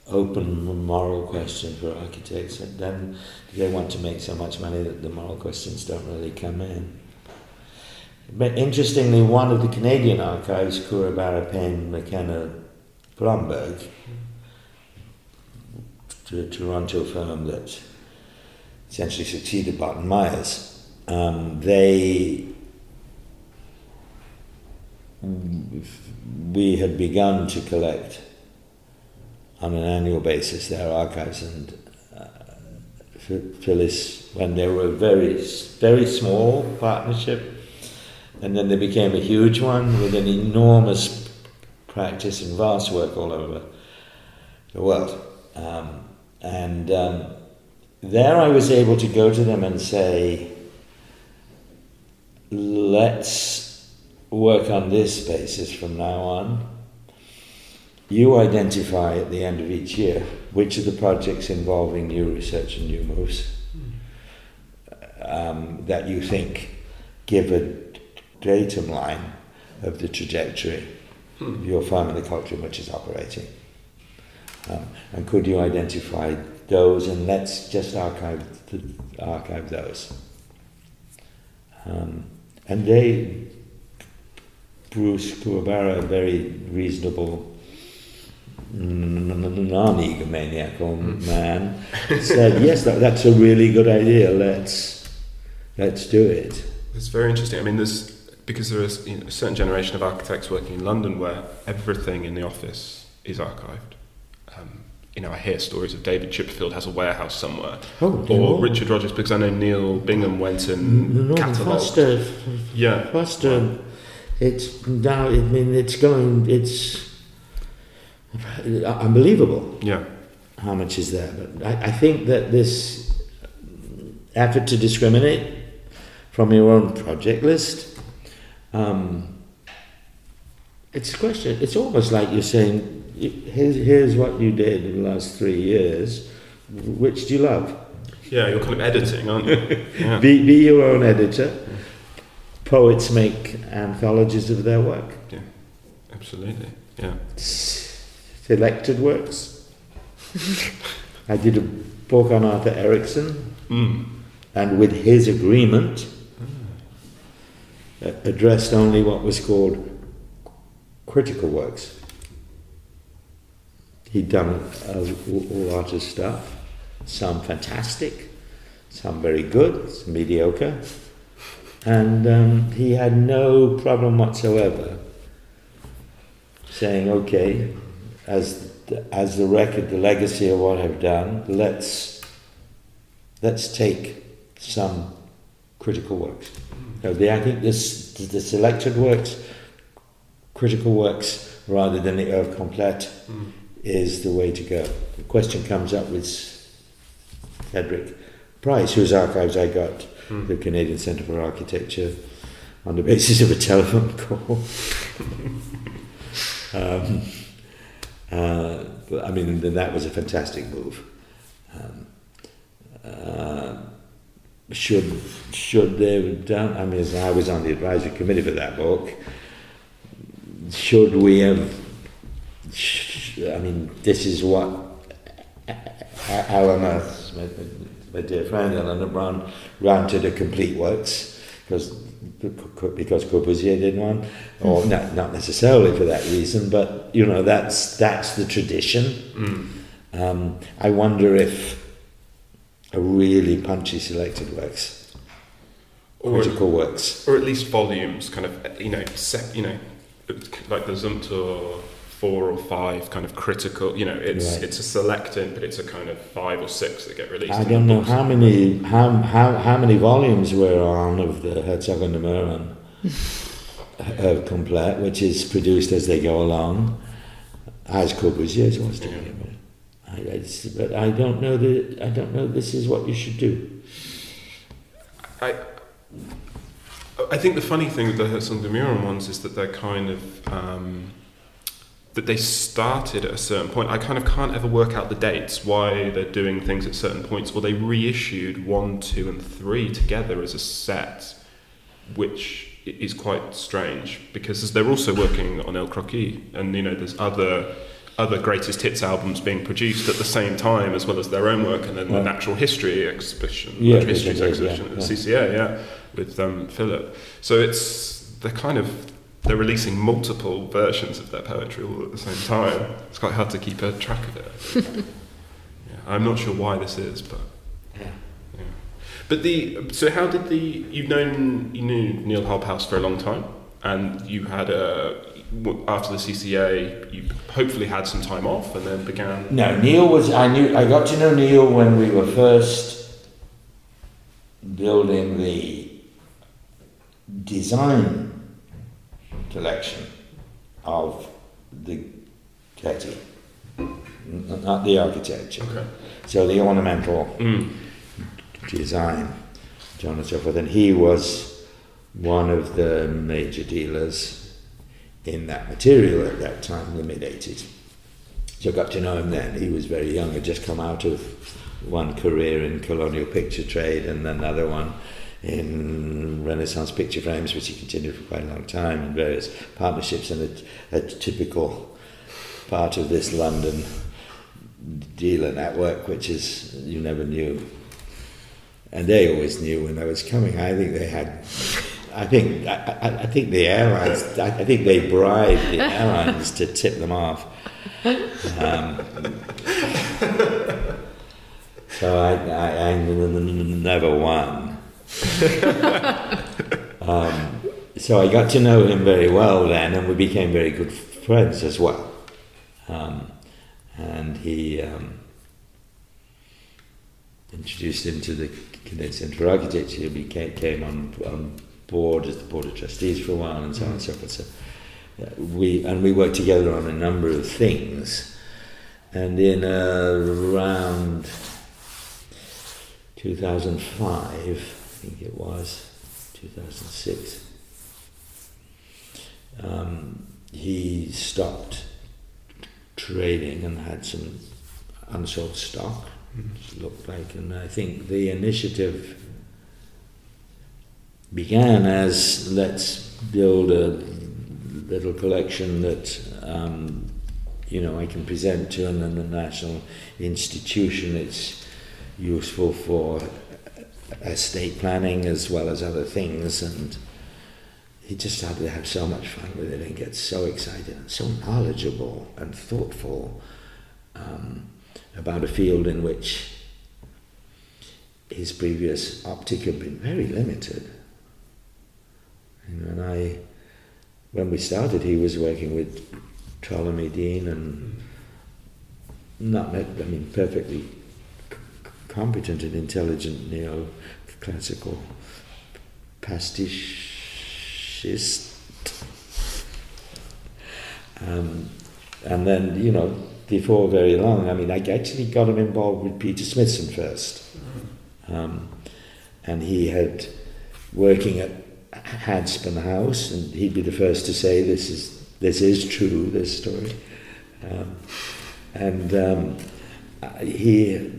open moral question for architects and then they want to make so much money that the moral questions don't really come in. But interestingly, one of the Canadian archives, Kuwabara Payne McKenna Blumberg, a Toronto firm that essentially succeeded Barton Myers, um, they we had begun to collect on an annual basis their archives and uh, Phyllis when they were a very very small partnership and then they became a huge one with an enormous practice and vast work all over the world. Um, and um, there I was able to go to them and say let's work on this basis from now on. You identify at the end of each year which of the projects involving new research and new moves um, that you think give a datum line of the trajectory of your the culture in which it's operating. Um, and could you identify those and let's just archive, th- archive those. Um, and they Bruce Kuwabara, a very reasonable, non-egomaniacal man, said, "Yes, that, that's a really good idea. Let's let's do it." It's very interesting. I mean, there's because there is you know, a certain generation of architects working in London where everything in the office is archived. Um, you know, I hear stories of David Chipperfield has a warehouse somewhere, Oh, or Richard Rogers, because I know Neil Bingham went and No, catalogued. Foster, Yeah, Foster, it's now. I mean, it's going. It's unbelievable yeah, how much is there. But I, I think that this effort to discriminate from your own project list, um, it's a question. It's almost like you're saying, here's, here's what you did in the last three years. Which do you love? yeah. You're kind of editing, aren't you? Yeah. Be, be your own editor. Poets make anthologies of their work. Yeah, absolutely. Yeah. Selected works. I did a book on Arthur Erickson, Mm. and with his agreement, addressed only what was called critical works. He'd done a, a lot of stuff, some fantastic, some very good, some mediocre, and um, he had no problem whatsoever saying, okay, as the, as the record, the legacy of what I've done, let's let's take some critical works. No, the, I think this the selected works, critical works, rather than the œuvre complète, Mm. is the way to go. The question comes up with Cedric Price, whose archives I got, Mm. the Canadian Centre for Architecture, on the basis of a telephone call. um, uh, but, I mean, that was a fantastic move. Um, uh, should should they have done? I mean, I was on the advisory committee for that book. Should we have? Sh- I mean, this is what Eleanor, my, my dear friend Eleanor Bron, granted a complete works because because Corbusier did one, or not not necessarily for that reason, but you know that's that's the tradition. Mm. Um, I wonder if really punchy selected works, Or, critical works. or at least volumes, kind of, you know, sep- you know, like the Zumthor four or five kind of critical. You know, it's Right. it's a selected, but it's a kind of five or six that get released. I don't know books. how many how, how, how many volumes were on of the Herzog and de Meuron uh, of Complete, which is produced as they go along, as Corbusier's was doing it. I, it's, but I don't know that I don't know this is what you should do. I I think the funny thing with the Herzog de Meuron ones is that they're kind of um, that they started at a certain point. I kind of can't ever work out the dates why they're doing things at certain points. Or they reissued one, two, and three together as a set, which is quite strange because they're also working on El Croquis, and you know there's other other greatest hits albums being produced at the same time as well as their own work, and then the natural history exhibition, Yeah, natural histories yeah, yeah, exhibition at yeah. the CCA, yeah, with um, Philip. So it's they're kind of they're releasing multiple versions of their poetry all at the same time. It's quite hard to keep a track of it. yeah, I'm not sure why this is, but Yeah. But the so how did the you've known you knew Niall Hobhouse for a long time, and you had a after the CCA you hopefully had some time off and then began. No, Niall was. I knew. I got to know Niall when we were first building the design collection of the Getty, not the architecture. Okay. So the ornamental Mm. design, John and so forth. And he was one of the major dealers in that material at that time, the mid 80s. So I got to know him then. He was very young, had just come out of one career in colonial picture trade and another one in Renaissance picture frames, which he continued for quite a long time in various partnerships and a, a typical part of this London dealer network, which is you never knew. And they always knew when I was coming. I think they had I think I, I, think the airlines. I, think they bribed the airlines to tip them off. Um, so I, I, I never won. um, so I got to know him very well then, and we became very good friends as well. Um, and he um, introduced him to the Canadian Architecture. He became, came on, on board as the board of trustees for a while, and so on and so forth. So we and we worked together on a number of things. And in around 2005, I think it was 2006, um, he stopped trading and had some unsold stock. It looked like, and I think the initiative began as let's build a little collection that um, you know I can present to an international institution. It's useful for estate planning as well as other things, and he just started to have so much fun with it and get so excited and so knowledgeable and thoughtful um, about a field in which his previous optic had been very limited. And I, when we started, he was working with Ptolemy Dean and not, I mean, perfectly competent and intelligent neoclassical pastichist. Um, and then, you know, before very long, I mean, I actually got him involved with Peter Smithson first. Um, and he had working at Hadspen House, and he'd be the first to say this is this is true, this story. Um, and um, he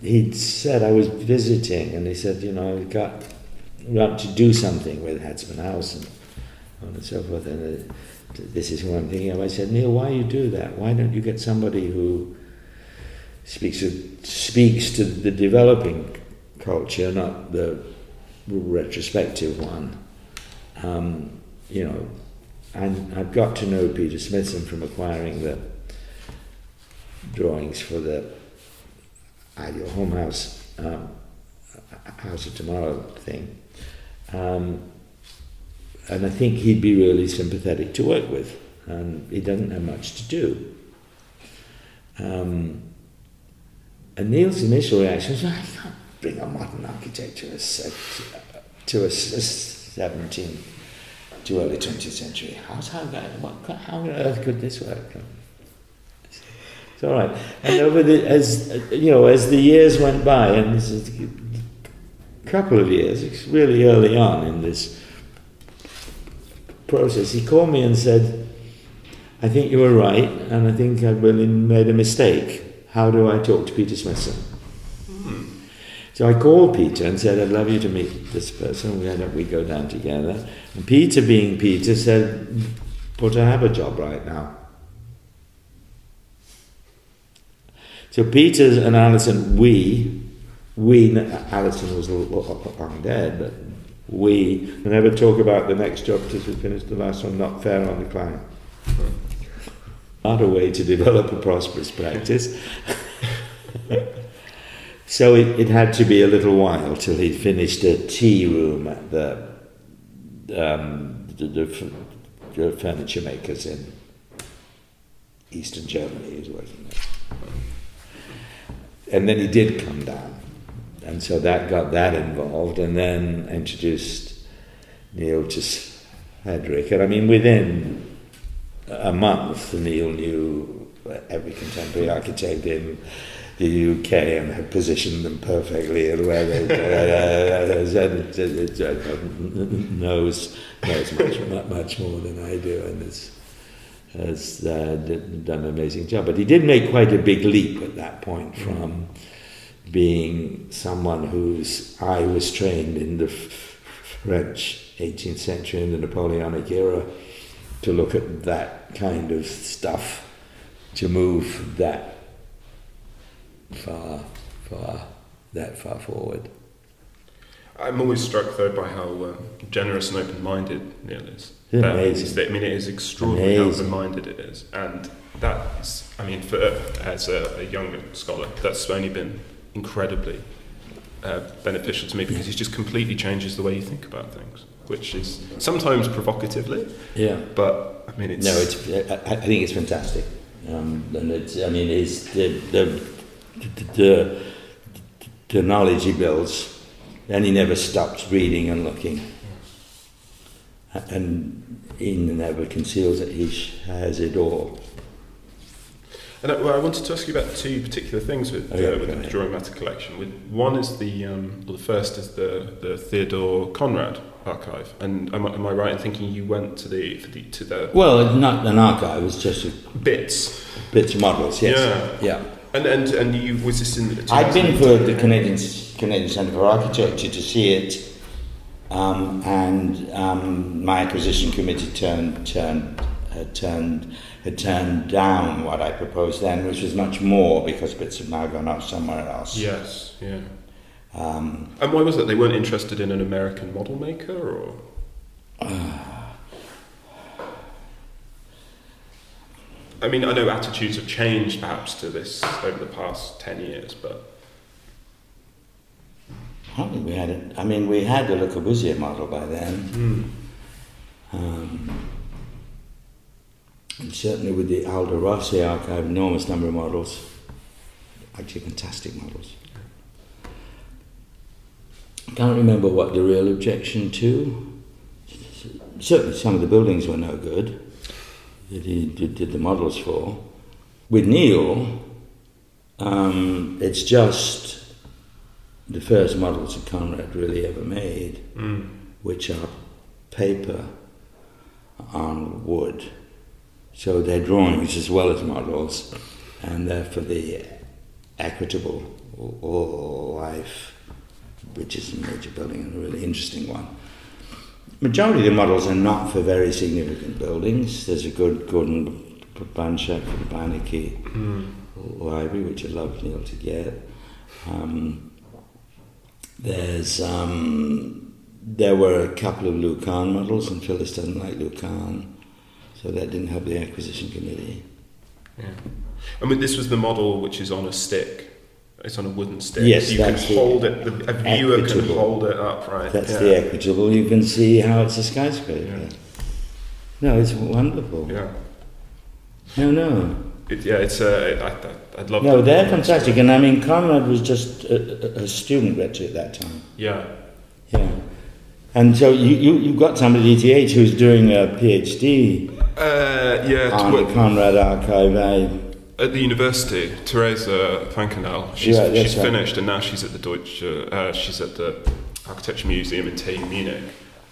he said I was visiting, and he said, you know, I've got want to do something with Hadspen House and and so forth. And uh, this is what I'm thinking of. I said, Niall, why you do that? Why don't you get somebody who speaks to, speaks to the developing culture, not the retrospective one? Um, you know, and I've got to know Peter Smithson from acquiring the drawings for the Ideal Home House, um, House of Tomorrow thing. Um, and I think he'd be really sympathetic to work with. And he doesn't have much to do. Um, and Niall's initial reaction was, I can't bring a modern architect to a, to a, a 17th to early 20th century. How's how, what, how on earth could this work? It's all right. And over the as you know, as the years went by, and this is a couple of years, it's really early on in this process, he called me and said, I think you were right, and I think I've really made a mistake. How do I talk to Peter Smithson? So I called Peter and said, I'd love you to meet this person. We, had, we go down together. And Peter, being Peter, said, But I have a job right now. So Peter and Alison, we, we, Alison was long dead, but we never talk about the next job till we finish the last one, not fair on the client. Not a way to develop a prosperous practice. so it, it, had to be a little while till he'd finished a tea room at the, um, the, the, the furniture makers in eastern Germany he was working there. And then he did come down and so that got that involved, and then introduced Niall to Cedric. And I mean, within a month, Niall knew every contemporary architect in the UK and had positioned them perfectly and where they knows knows much much more than I do and has has uh, done an amazing job. But he did make quite a big leap at that point from being someone whose eye was trained in the French 18th century and the Napoleonic era to look at that kind of stuff, to move that far, far, that far forward. I'm always struck though by how uh, generous and open-minded Niall is. Um. I mean, it is Amazing. how open-minded it is, and that's. I mean, for as a, a younger scholar, that's only been incredibly uh, beneficial to me because it just completely changes the way you think about things, which is sometimes provocatively, Yeah. but I mean, it's No, it's. I, I think it's fantastic, um, and it's. I mean, it's the the the, the knowledge he builds, and he never stops reading and looking, and he never conceals that he has it all. And I, well, I wanted to ask you about two particular things with, Oh, yeah, uh, with the drawing matter collection. With one is the um, well, the first is the the Theodore Conrad archive, and am, I- am I right in thinking you went to the, for the to the Well, not an archive; it's just a bits? bits of models. Yes. Yeah. Yeah. And and and you was this in? The I'd been for the Canadian Canadian Centre for Architecture to see it, um, and um, my acquisition committee turned turned had turned had turned down what I proposed then, which was much more because bits have now gone off somewhere else. Yes, yeah. Um, And why was it They weren't interested in an American model maker, or I mean, I know attitudes have changed perhaps to this over the past ten years, but I don't think we had it. I mean, we had the Le Corbusier model by then. Um, and certainly with the Aldo Rossi archive, enormous number of models, actually fantastic models. I can't remember what the real objection to. Certainly, some of the buildings were no good that he did, did the models for. With Niall, um, it's just the first models that Conrad really ever made, mm. which are paper on wood. So they're drawings as well as models, and they're for the equitable life, which is a major building and a really interesting one. Majority of the models are not for very significant buildings. There's a good Gordon Bunshaft for the Beinecke Mm. library, which I'd love Niall to get. Um, there's um, there were a couple of Lucan models, and Phyllis doesn't like Lucan, so that didn't help the acquisition committee. Yeah. And with, this was the model which is on a stick. It's on a wooden stick. Yes, so you can hold it. The, a viewer can hold it up, right? That's yeah. the equitable. You can see how it's a skyscraper. Yeah. No, it's wonderful. Yeah. No, no, It, yeah, it's. Uh, I, I'd love. no. They're fantastic, and I mean, Conrad was just a, a- student rector at that time. Yeah. Yeah. And so you, you, you've got somebody at ETH who's doing a PhD Uh, yeah. on the Conrad Archive. I, at the university, Teresa Fankhänel. She's, Yeah, she's right. finished, and now she's at the Deutsche. Uh, she's at the Architecture Museum in T, Munich.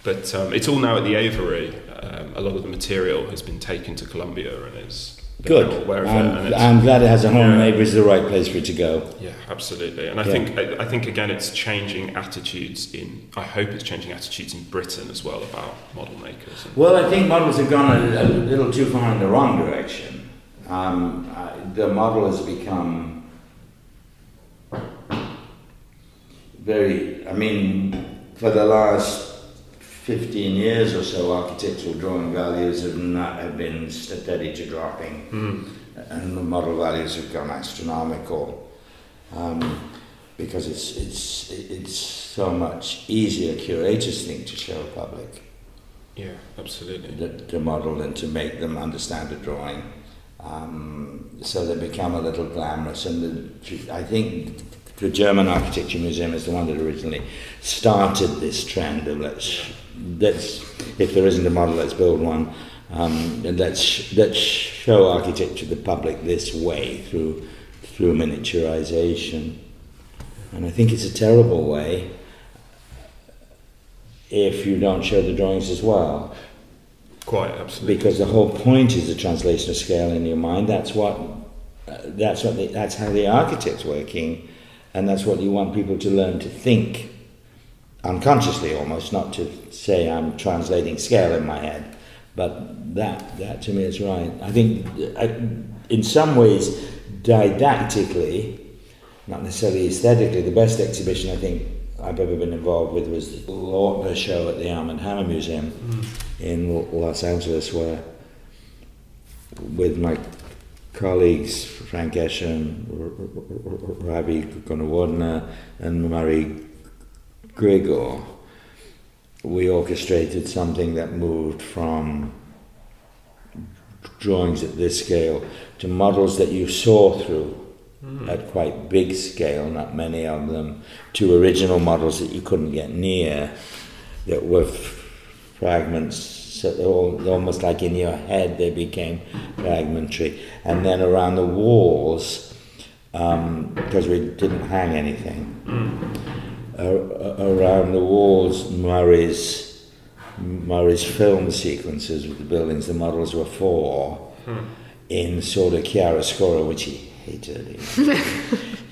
But um, it's all now at the Avery. Um, a lot of the material has been taken to Columbia and is good. aware of. I'm, and I'm glad it has a home. Yeah. Maybe it's the right place for it to go. Yeah, absolutely. And I Yeah. think I, I think again it's changing attitudes in I hope it's changing attitudes in Britain as well about model makers. Well, I think models have gone a, a little too far in the wrong direction. Um, uh, the model has become very, I mean, for the last 15 years or so, architectural drawing values have not have been steady to dropping, and the model values have gone astronomical. Um, because it's it's it's so much easier curators think to show public yeah, absolutely. the, the model and to make them understand the drawing. Um, so they become a little glamorous. And the, I think the German Architecture Museum is the one that originally started this trend of let's, let's if there isn't a model, let's build one. Um, and let's, let's show architecture to the public this way through, through miniaturization. And I think it's a terrible way if you don't show the drawings as well Quite absolutely. because the whole point is the translation of scale in your mind. That's what, uh, that's what, the, that's how the architect's working, and that's what you want people to learn to think, unconsciously almost, not to say I'm translating scale in my head, but that that to me is right. I think, uh, in some ways, didactically, not necessarily aesthetically, the best exhibition I think I've ever been involved with was the Lautner show at the Armand Hammer Museum in Los Angeles, where with my colleagues Frank Escher, Ravi GuneWardena, and Murray Grigor, we orchestrated something that moved from drawings at this scale to models that you saw through mm. at quite big scale, not many of them, to original models that you couldn't get near, that were fragments, so all, almost like in your head they became fragmentary. And then around the walls, um, because we didn't hang anything, uh, around the walls, Murray's Murray's film sequences with the buildings the models were for hmm. in sort of chiaroscuro, which he hated. He,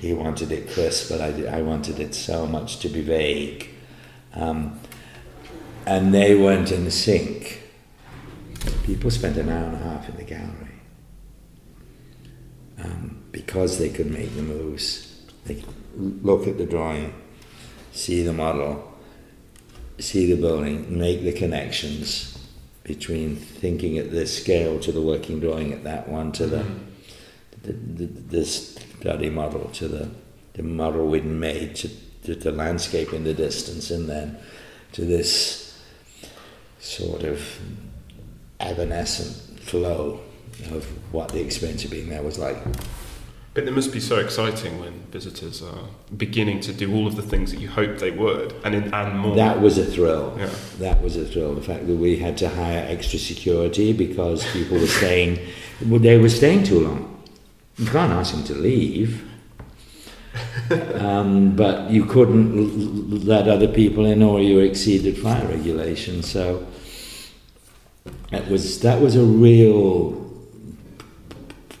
he wanted it crisp, but I, I wanted it so much to be vague. Um, and they went in sync. People spent an hour and a half in the gallery um, because they could make the moves. They look at the drawing, see the model, see the building, make the connections between thinking at this scale to the working drawing at that one to the, the, the this study model to the, the model we'd made to, to the landscape in the distance and then to this sort of evanescent flow of what the experience of being there was like. But it must be so exciting when visitors are beginning to do all of the things that you hoped they would, and in, and more. That was a thrill. Yeah. That was a thrill. The fact that we had to hire extra security because people were staying, well, they were staying too long. You can't ask them to leave. um, but you couldn't l- let other people in, or you exceeded fire regulations. So it was that was a real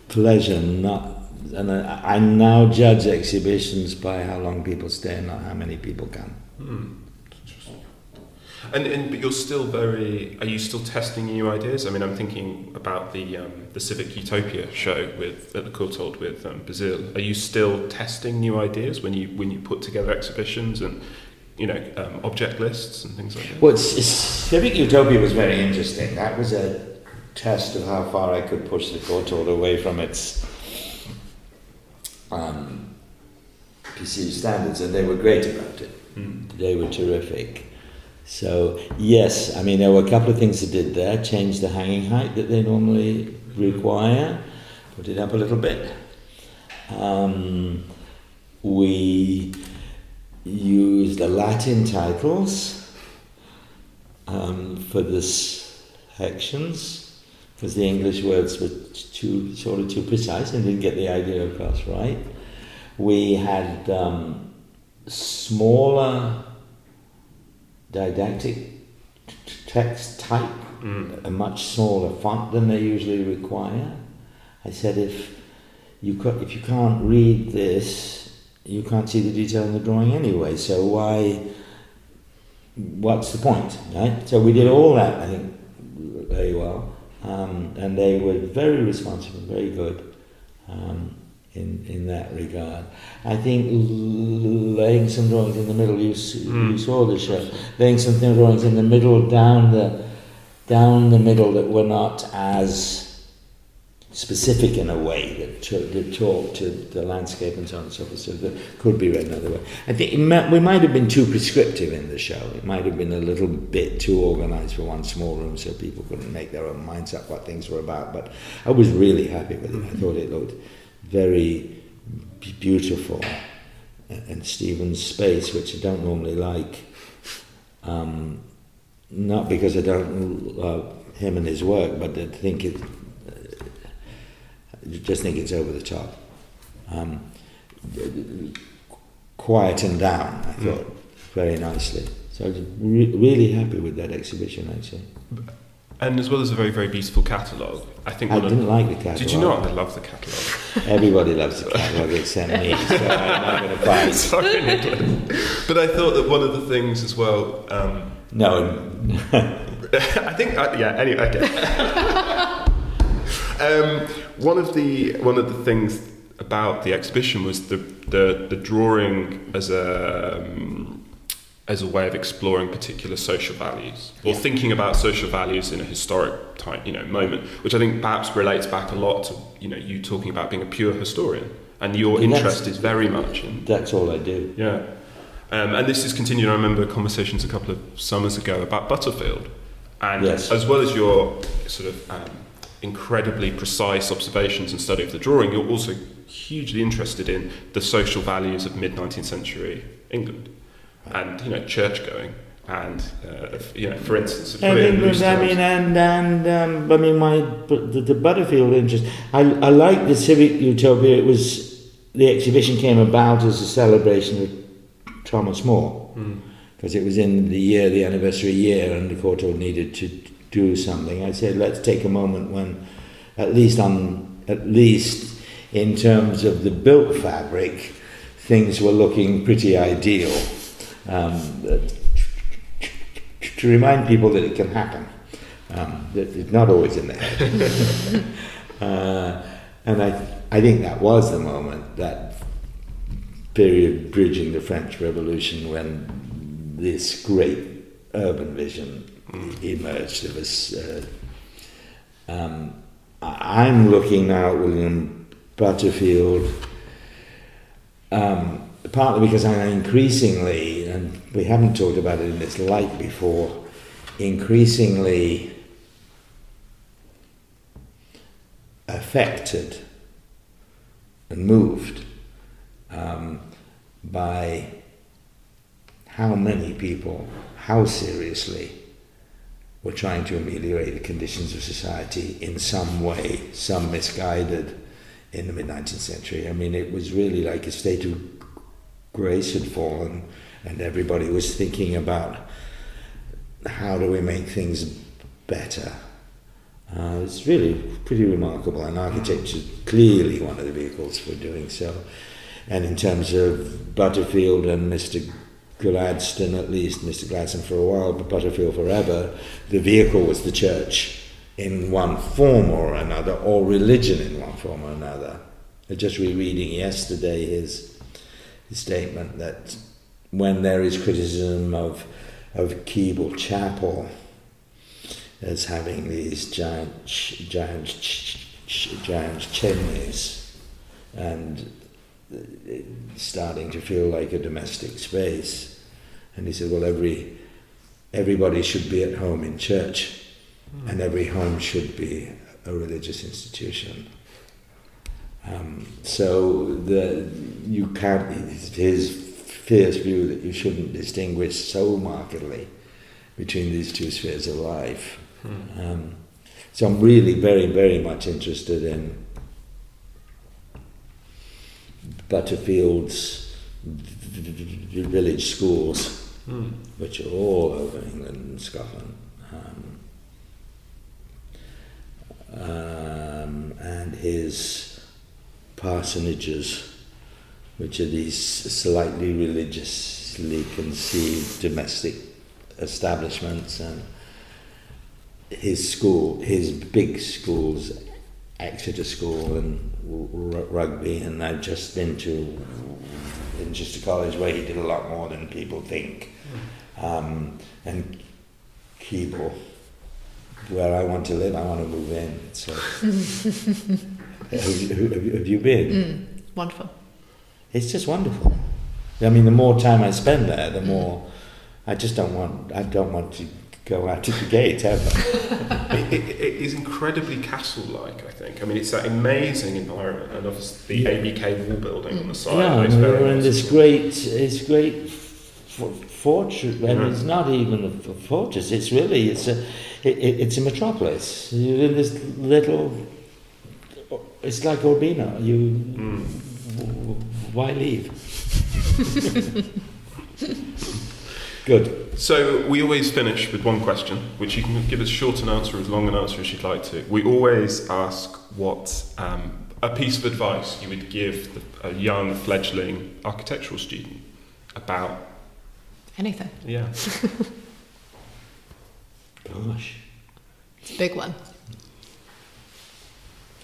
pleasure, not and I, I, now judge exhibitions by how long people stay, not how many people come. Hmm. And, and but you're still very. Are you still testing new ideas? I mean, I'm thinking about the um, the Civic Utopia show with at the Courtauld with um, Basile. Are you still testing new ideas when you when you put together exhibitions and you know um, object lists and things like that? Well, it's, it's, Civic Utopia was very interesting. That was a test of how far I could push the Courtauld away from its um, perceived standards, and they were great about it. Mm. They were terrific. So yes, I mean there were a couple of things that did there. Change the hanging height that they normally require, put it up a little bit. Um, we used the Latin titles um, for the sections because the English words were too sort of too precise and didn't get the idea across right. We had um, smaller didactic text type, mm. a much smaller font than they usually require. I said if you if you can't read this, you can't see the detail in the drawing anyway. So why? What's the point, right? So we did all that, I think, very well. Um, and they were very responsive and very good um, in, in that regard. I think laying some drawings in the middle, you, mm. you saw the show, laying some drawings in the middle, down the, down the middle that were not as specific in a way that, to, that talk to the landscape and so on and so forth, so that could be read another way. I think might, we might have been too prescriptive in the show. It might have been a little bit too organised for one small room so people couldn't make their own minds up what things were about. But I was really happy with it. I thought it looked very beautiful. And Stephen's space, which I don't normally like, um, not because I don't love him and his work, but I think it just think it's over the top. Um, quietened down, I hmm. thought, mm. very nicely. So I was re- really happy with that exhibition, actually. And as well as a very, very beautiful catalogue, I think. I didn't like the catalogue. Did you not? I love the catalogue. Everybody loves the catalogue except me, so I'm not going to fight. Sorry, Nicholas. But I thought that one of the things as well. Um, no. I think, uh, yeah, anyway, okay. Um, one of the one of the things about the exhibition was the the, the drawing as a um, as a way of exploring particular social values or thinking about social values in a historic time, you know, moment, which I think perhaps relates back a lot to you know you talking about being a pure historian, and your And interest is very much in That's all I do. yeah. Um, and this is continued. I remember conversations a couple of summers ago about Butterfield, and Yes. as well as your sort of um, incredibly precise observations and study of the drawing, you're also hugely interested in the social values of mid 19th century England, and you know church going, and uh, you know, for instance, to I put it in mean, I mean, and and um, I mean, my the, the Butterfield interest. I I like the civic utopia. It was the exhibition came about as a celebration of Thomas More Mm. because it was in the year, the anniversary year, and the Courtauld needed to do something. I said, let's take a moment when, at least on at least in terms of the built fabric, things were looking pretty ideal. Um, to remind people that it can happen. Um, that it's not always in there. uh, and I, I think that was the moment, that period bridging the French Revolution when this great urban vision emerged. It was, uh, um, I'm looking now at William Butterfield, um, partly because I'm increasingly, and we haven't talked about it in this light before, increasingly affected and moved um, by how many people, how seriously were trying to ameliorate the conditions of society in some way, some misguided in the mid 19th century. I mean, it was really like a state of grace had fallen, and everybody was thinking about how do we make things better. Uh, it's really pretty remarkable, and architecture is clearly one of the vehicles for doing so. And in terms of Butterfield and Mr. Gladstone, at least Mr. Gladstone for a while, but Butterfield forever, the vehicle was the church in one form or another, or religion in one form or another. I just rereading yesterday his, his statement that when there is criticism of of Keble Chapel as having these giant, giant, giant chimneys, and starting to feel like a domestic space. And he said, "Well, every everybody should be at home in church, and every home should be a religious institution." Um, so the you can't. His fierce view that you shouldn't distinguish so markedly between these two spheres of life. Um, so I'm really very, very much interested in Butterfield's village schools, Mm. which are all over England and Scotland. Um, um, and his parsonages, which are these slightly religiously conceived domestic establishments, and his school, his big schools, Exeter School and Rugby, and I've just been to Winchester College where he did a lot more than people think, um, and Keble, where I want to live, I want to move in. So, have, you, have, you, have you been? Mm, wonderful. It's just wonderful. I mean, the more time I spend there, the more I just don't want. I don't want to go out of the gate ever. it, it, it is incredibly castle-like. I think. I mean, it's that amazing environment, and obviously the. ABK wall building on the side. yeah, and we're in this great, it's great fortress. I mean, Yeah. it's not even a fortress. It's really, it's a, it, it, it's a metropolis. You're in this little. It's like Urbino. You, Mm. w- why leave? Good. So we always finish with one question, which you can give as short an answer, as long an answer as you'd like to. We always ask what um, a piece of advice you would give the, a young fledgling architectural student about. Anything. Yeah. Gosh. It's a big one.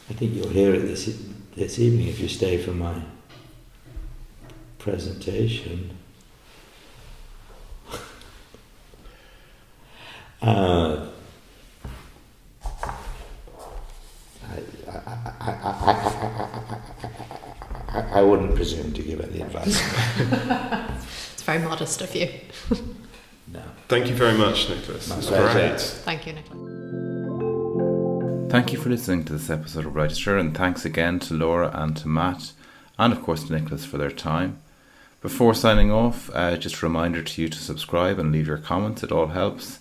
I think you'll hear it this, this evening if you stay for my presentation. Uh, I, I, I, I, wouldn't presume to give any advice. it's very modest of you. no. Thank you very much, Nicholas. My That's pleasure. great. Thank you, Nicholas. Thank you for listening to this episode of Register, and thanks again to Laura and to Matt, and of course to Nicholas for their time. Before signing off, uh, just a reminder to you to subscribe and leave your comments, it all helps.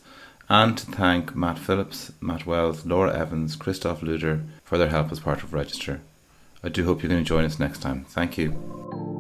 And to thank Matt Phillipps, Matt Wells, Laura Evans, Christoph Luder for their help as part of Register. I do hope you can join us next time. Thank you.